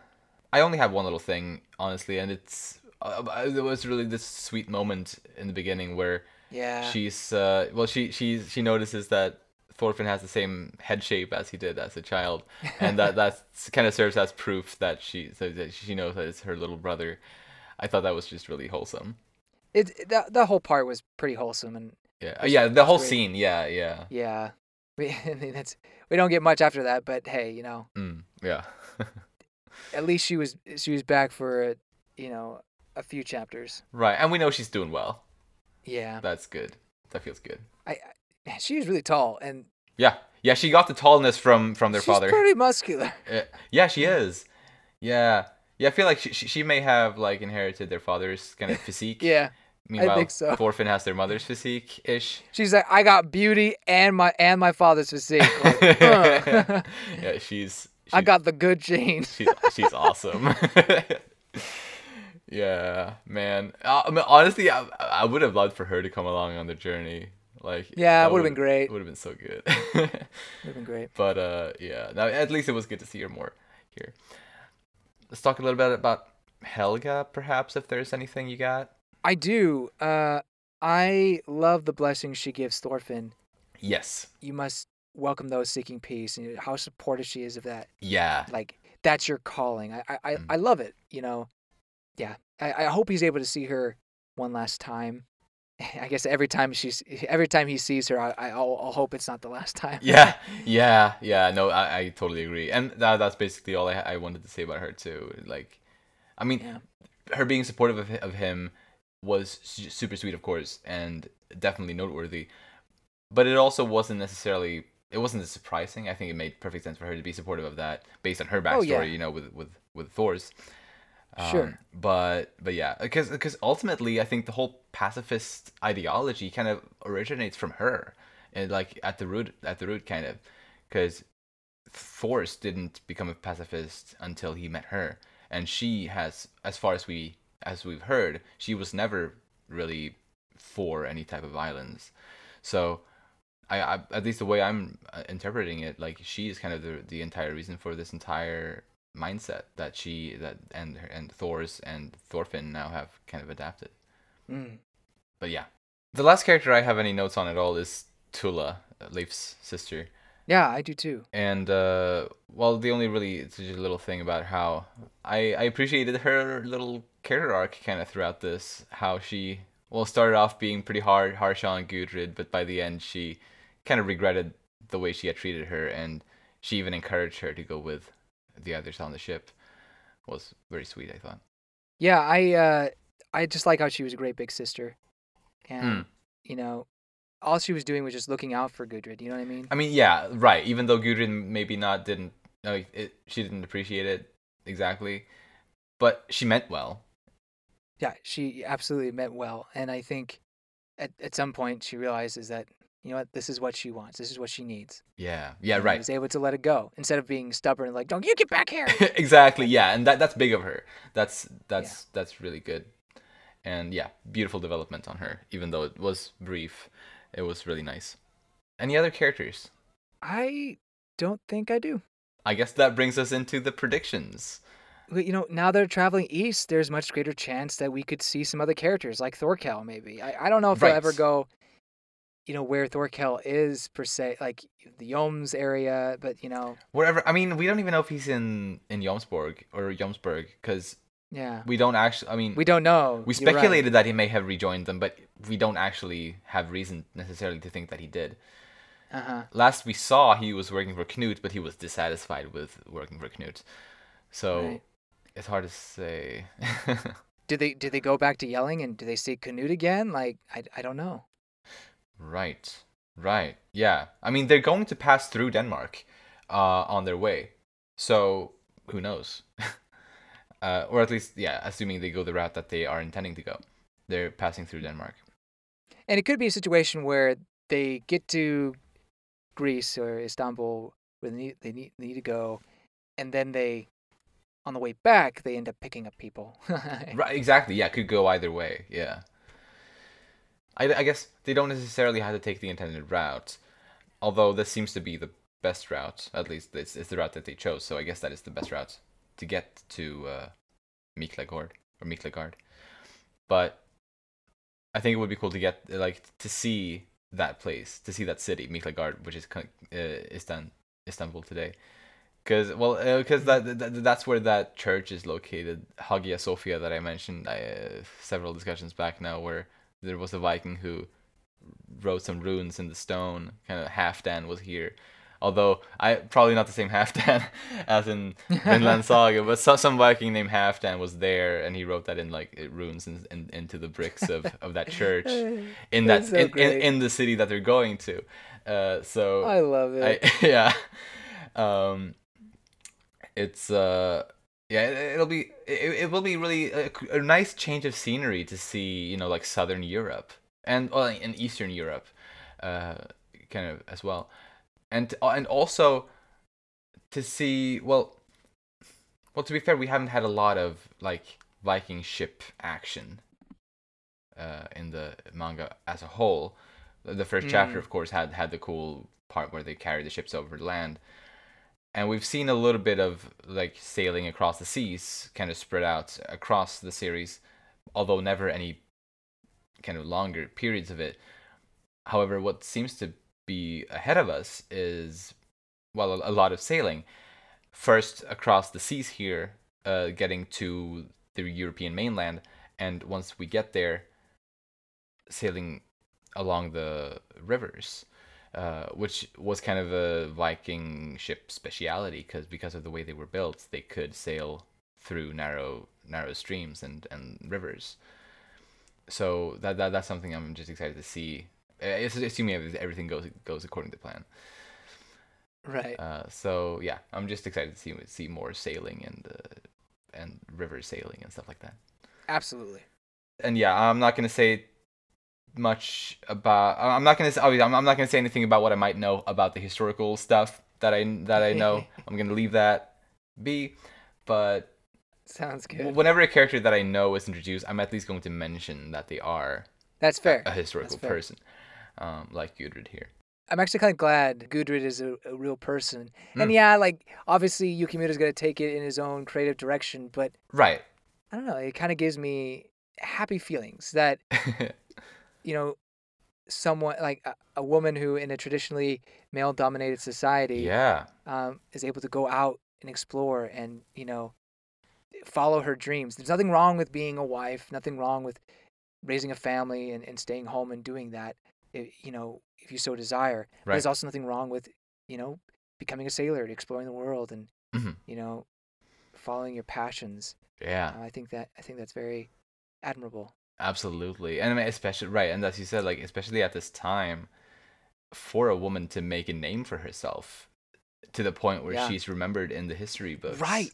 I only have one little thing, honestly, and it's uh, it was really this sweet moment in the beginning where Yeah. she's uh, well, she she she notices that Thorfinn has the same head shape as he did as a child, and that that kind of serves as proof that she so that she knows that it's her little brother. I thought that was just really wholesome. It that the whole part was pretty wholesome and Yeah, yeah, the whole great. scene. Yeah, yeah, yeah. We, I mean, that's we don't get much after that, but hey, you know, mm, yeah. at least she was she was back for a, you know a few chapters. right, and we know she's doing well. Yeah, That's good. That feels good. I, I she was really tall and Yeah, yeah. She got the tallness from from their she's father. pretty muscular. Uh, yeah, she is. Yeah, yeah. I feel like she, she she may have like inherited their father's kind of physique. Yeah, Meanwhile, think so. Thorfinn has their mother's physique ish. she's like I got beauty and my and my father's physique. Like, uh. yeah, she's. I got the good genes. She's she's awesome. yeah, man. Uh, I mean, honestly, I, I would have loved for her to come along on the journey. Like, Yeah, it would've been great. It would have been so good. Would have been great. but uh, yeah. Now, at least it was good to see her more here. Let's talk a little bit about Helga, perhaps, if there's anything you got. I do. Uh, I love the blessings she gives Thorfinn. Yes. You must welcome those seeking peace, and how supportive she is of that. Yeah. Like that's your calling. I I, I, Mm. I love it. You know. Yeah. I, I hope he's able to see her one last time. I guess every time she's every time he sees her, I I- I'll, I'll hope it's not the last time. Yeah, yeah, yeah. No, I, I totally agree, and that, that's basically all I, I wanted to say about her too. Like, I mean, Yeah. her being supportive of, of him was super sweet, of course, and definitely noteworthy. But it also wasn't necessarily. It wasn't as surprising. I think it made perfect sense for her to be supportive of that, based on her backstory. Oh, yeah. You know, with with with Thors. Sure. Um, but but yeah, because because ultimately, I think the whole pacifist ideology kind of originates from her, and like at the root at the root kind of, because Thors didn't become a pacifist until he met her, and she has, as far as we as we've heard, she was never really for any type of violence. So, I, I at least the way I'm uh, interpreting it, like she is kind of the the entire reason for this entire mindset that she that and and Thors and Thorfinn now have kind of adapted. Mm. But yeah, the last character I have any notes on at all is Tula, uh, Leif's sister. Yeah, I do too. And uh, well, the only really it's just a little thing about how I I appreciated her little character arc kind of throughout this. How she well started off being pretty hard harsh on Gudrid, but by the end she kind of regretted the way she had treated her, and she even encouraged her to go with the others on the ship. Was very sweet, I thought. Yeah, I uh, I just like how she was a great big sister, and Mm. you know, all she was doing was just looking out for Gudrid. You know what I mean? I mean, yeah, right. Even though Gudrid maybe not didn't, no, it, she didn't appreciate it exactly, but she meant well. Yeah, she absolutely meant well, and I think at at some point she realizes that you know what, this is what she wants, this is what she needs. Yeah, yeah, and right. Was able to let it go instead of being stubborn, like, "Don't you get back here!" exactly, yeah, and that that's big of her. That's that's that's really good, and yeah, beautiful development on her. Even though it was brief, it was really nice. Any other characters? I don't think I do. I guess that brings us into the predictions. You know, now they're traveling east, there's much greater chance that we could see some other characters, like Thorkell, maybe. I, I don't know if they'll ever go, you know, where Thorkell is per se, like the Yoms area, but you know, Wherever, I mean, we don't even know if he's in in Jomsborg or Jomsburg because yeah, we don't actually. I mean, we don't know. We You're right. speculated that he may have rejoined them, but we don't actually have reason necessarily to think that he did. Uh-huh. Last we saw, he was working for Knut, but he was dissatisfied with working for Knut. So Right. It's hard to say. do they did they go back to Jelling and do they see Canute again? Like I, I don't know. right, right, yeah. I mean, they're going to pass through Denmark uh, on their way, so who knows? uh, or at least, yeah, assuming they go the route that they are intending to go, they're passing through Denmark. And it could be a situation where they get to Greece or Istanbul where they need, they need, need to go, and then they, on the way back, they end up picking up people. Right, exactly. Yeah, could go either way. Yeah. I, I guess they don't necessarily have to take the intended route, although this seems to be the best route. At least it's, it's the route that they chose. So I guess that is the best route to get to uh, or Miklagard. But I think it would be cool to get like to see that place, to see that city, Miklagard, which is uh, Istan, Istanbul today. Because well, because uh, that, that that's where that church is located, Hagia Sophia, that I mentioned uh, several discussions back now, where there was a Viking who wrote some runes in the stone. Kind of Halfdan was here, although I probably not the same Halfdan as in Vinland Saga, but some, some Viking named Halfdan was there, and he wrote that in like runes in, in, into the bricks of, of that church in that so in, in, in, the city that they're going to. Uh, so I love it. I, yeah, um, it's uh. Yeah, it, will be it, it will be really a, a nice change of scenery to see, you know, like southern Europe and well, in Eastern Europe, uh, kind of as well and uh, and also to see well well to be fair we haven't had a lot of like viking ship action uh, in the manga as a whole the first mm. chapter of course had had the cool part where they carry the ships over land and we've seen a little bit of like sailing across the seas kind of spread out across the series although never any kind of longer periods of it. However what seems to be ahead of us is well a, lot of sailing. First across the seas here uh, getting to the european mainland and once we get there sailing along the rivers uh, which was kind of a Viking ship speciality because because of the way they were built, they could sail through narrow narrow streams and, and rivers. So that, that that's something I'm just excited to see assuming everything goes goes according to plan. Right. Uh, so yeah, I'm just excited to see see more sailing and uh, and river sailing and stuff like that. Absolutely. And yeah, I'm not gonna say much about. I'm not gonna. I'm not gonna say anything about what I might know about the historical stuff that I that I know. I'm gonna leave that be. But sounds good. Whenever a character that I know is introduced, I'm at least going to mention that they are. That's fair. A, a historical fair. person um, like Gudrid here. I'm actually kind of glad Gudrid is a, a real person. Mm. And yeah, like obviously Yukimura's going to take it in his own creative direction, but right. I don't know. It kind of gives me happy feelings that you know someone like a, a, woman who in a traditionally male-dominated society, yeah, um, is able to go out and explore and you know follow her dreams. There's nothing wrong with being a wife. Nothing wrong with raising a family and, and staying home and doing that if, you know, if you so desire. Right. There's also nothing wrong with, you know, becoming a sailor and exploring the world and, mm-hmm. you know, following your passions. Yeah. Uh, I think that I think that's very admirable. Absolutely, and I mean, especially right, and as you said, like especially at this time, for a woman to make a name for herself to the point where yeah. she's remembered in the history books, right?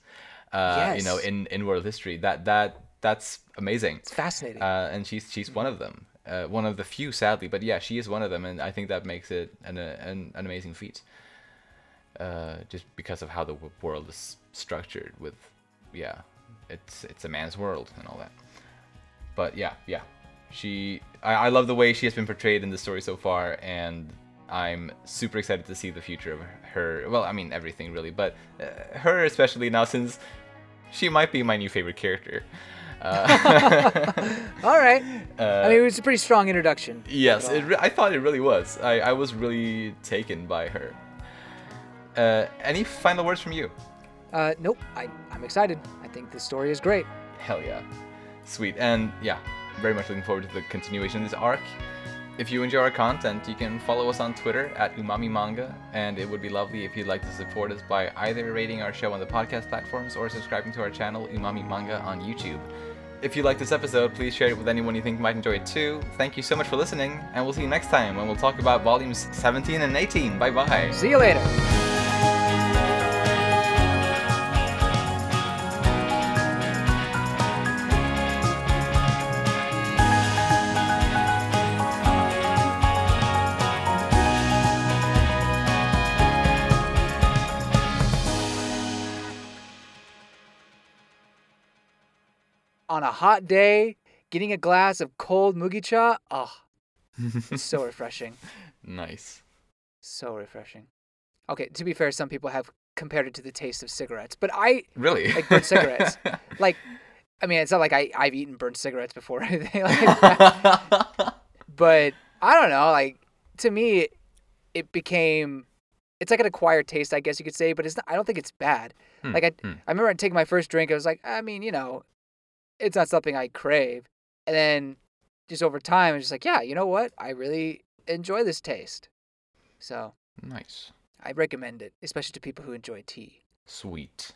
Uh, yes. You know, in in world history, that that that's amazing. It's fascinating. Uh, and she's she's one of them uh, one of the few, sadly, but yeah, she is one of them, and I think that makes it an an, an amazing feat. Uh, just because of how the world is structured, with yeah, it's it's a man's world and all that. But yeah, yeah, she I, I love the way she has been portrayed in the story so far, and I'm super excited to see the future of her. Well, I mean everything really, but uh, her especially now since she might be my new favorite character. Uh, All right. Uh, I mean, it was a pretty strong introduction. Yes, it re- I thought it really was. I, I was really taken by her. Uh, any final words from you? Uh, nope. I, I'm excited. I think this story is great. Hell yeah. Sweet. And yeah, very much looking forward to the continuation of this arc. If you enjoy our content, you can follow us on Twitter at Umami Manga, and it would be lovely if you'd like to support us by either rating our show on the podcast platforms or subscribing to our channel Umami Manga on YouTube. If you like this episode, please share it with anyone you think might enjoy it too. Thank you so much for listening, and we'll see you next time when we'll talk about volumes 17 and 18. Bye bye. See you later. On a hot day, getting a glass of cold mugicha, oh, it's so refreshing. Nice. So refreshing. Okay, to be fair, some people have compared it to the taste of cigarettes, but I Really? Like burnt cigarettes. like. I mean, it's not like I, I've eaten burnt cigarettes before or anything like that. but I don't know. Like to me, it became it's like an acquired taste, I guess you could say. But it's not. I don't think it's bad. Hmm, Like I, hmm. I remember taking my first drink. I was like, I mean, you know, it's not something I crave. And then just over time, I was just like, yeah, you know what? I really enjoy this taste. So nice. I recommend it, especially to people who enjoy tea. Sweet.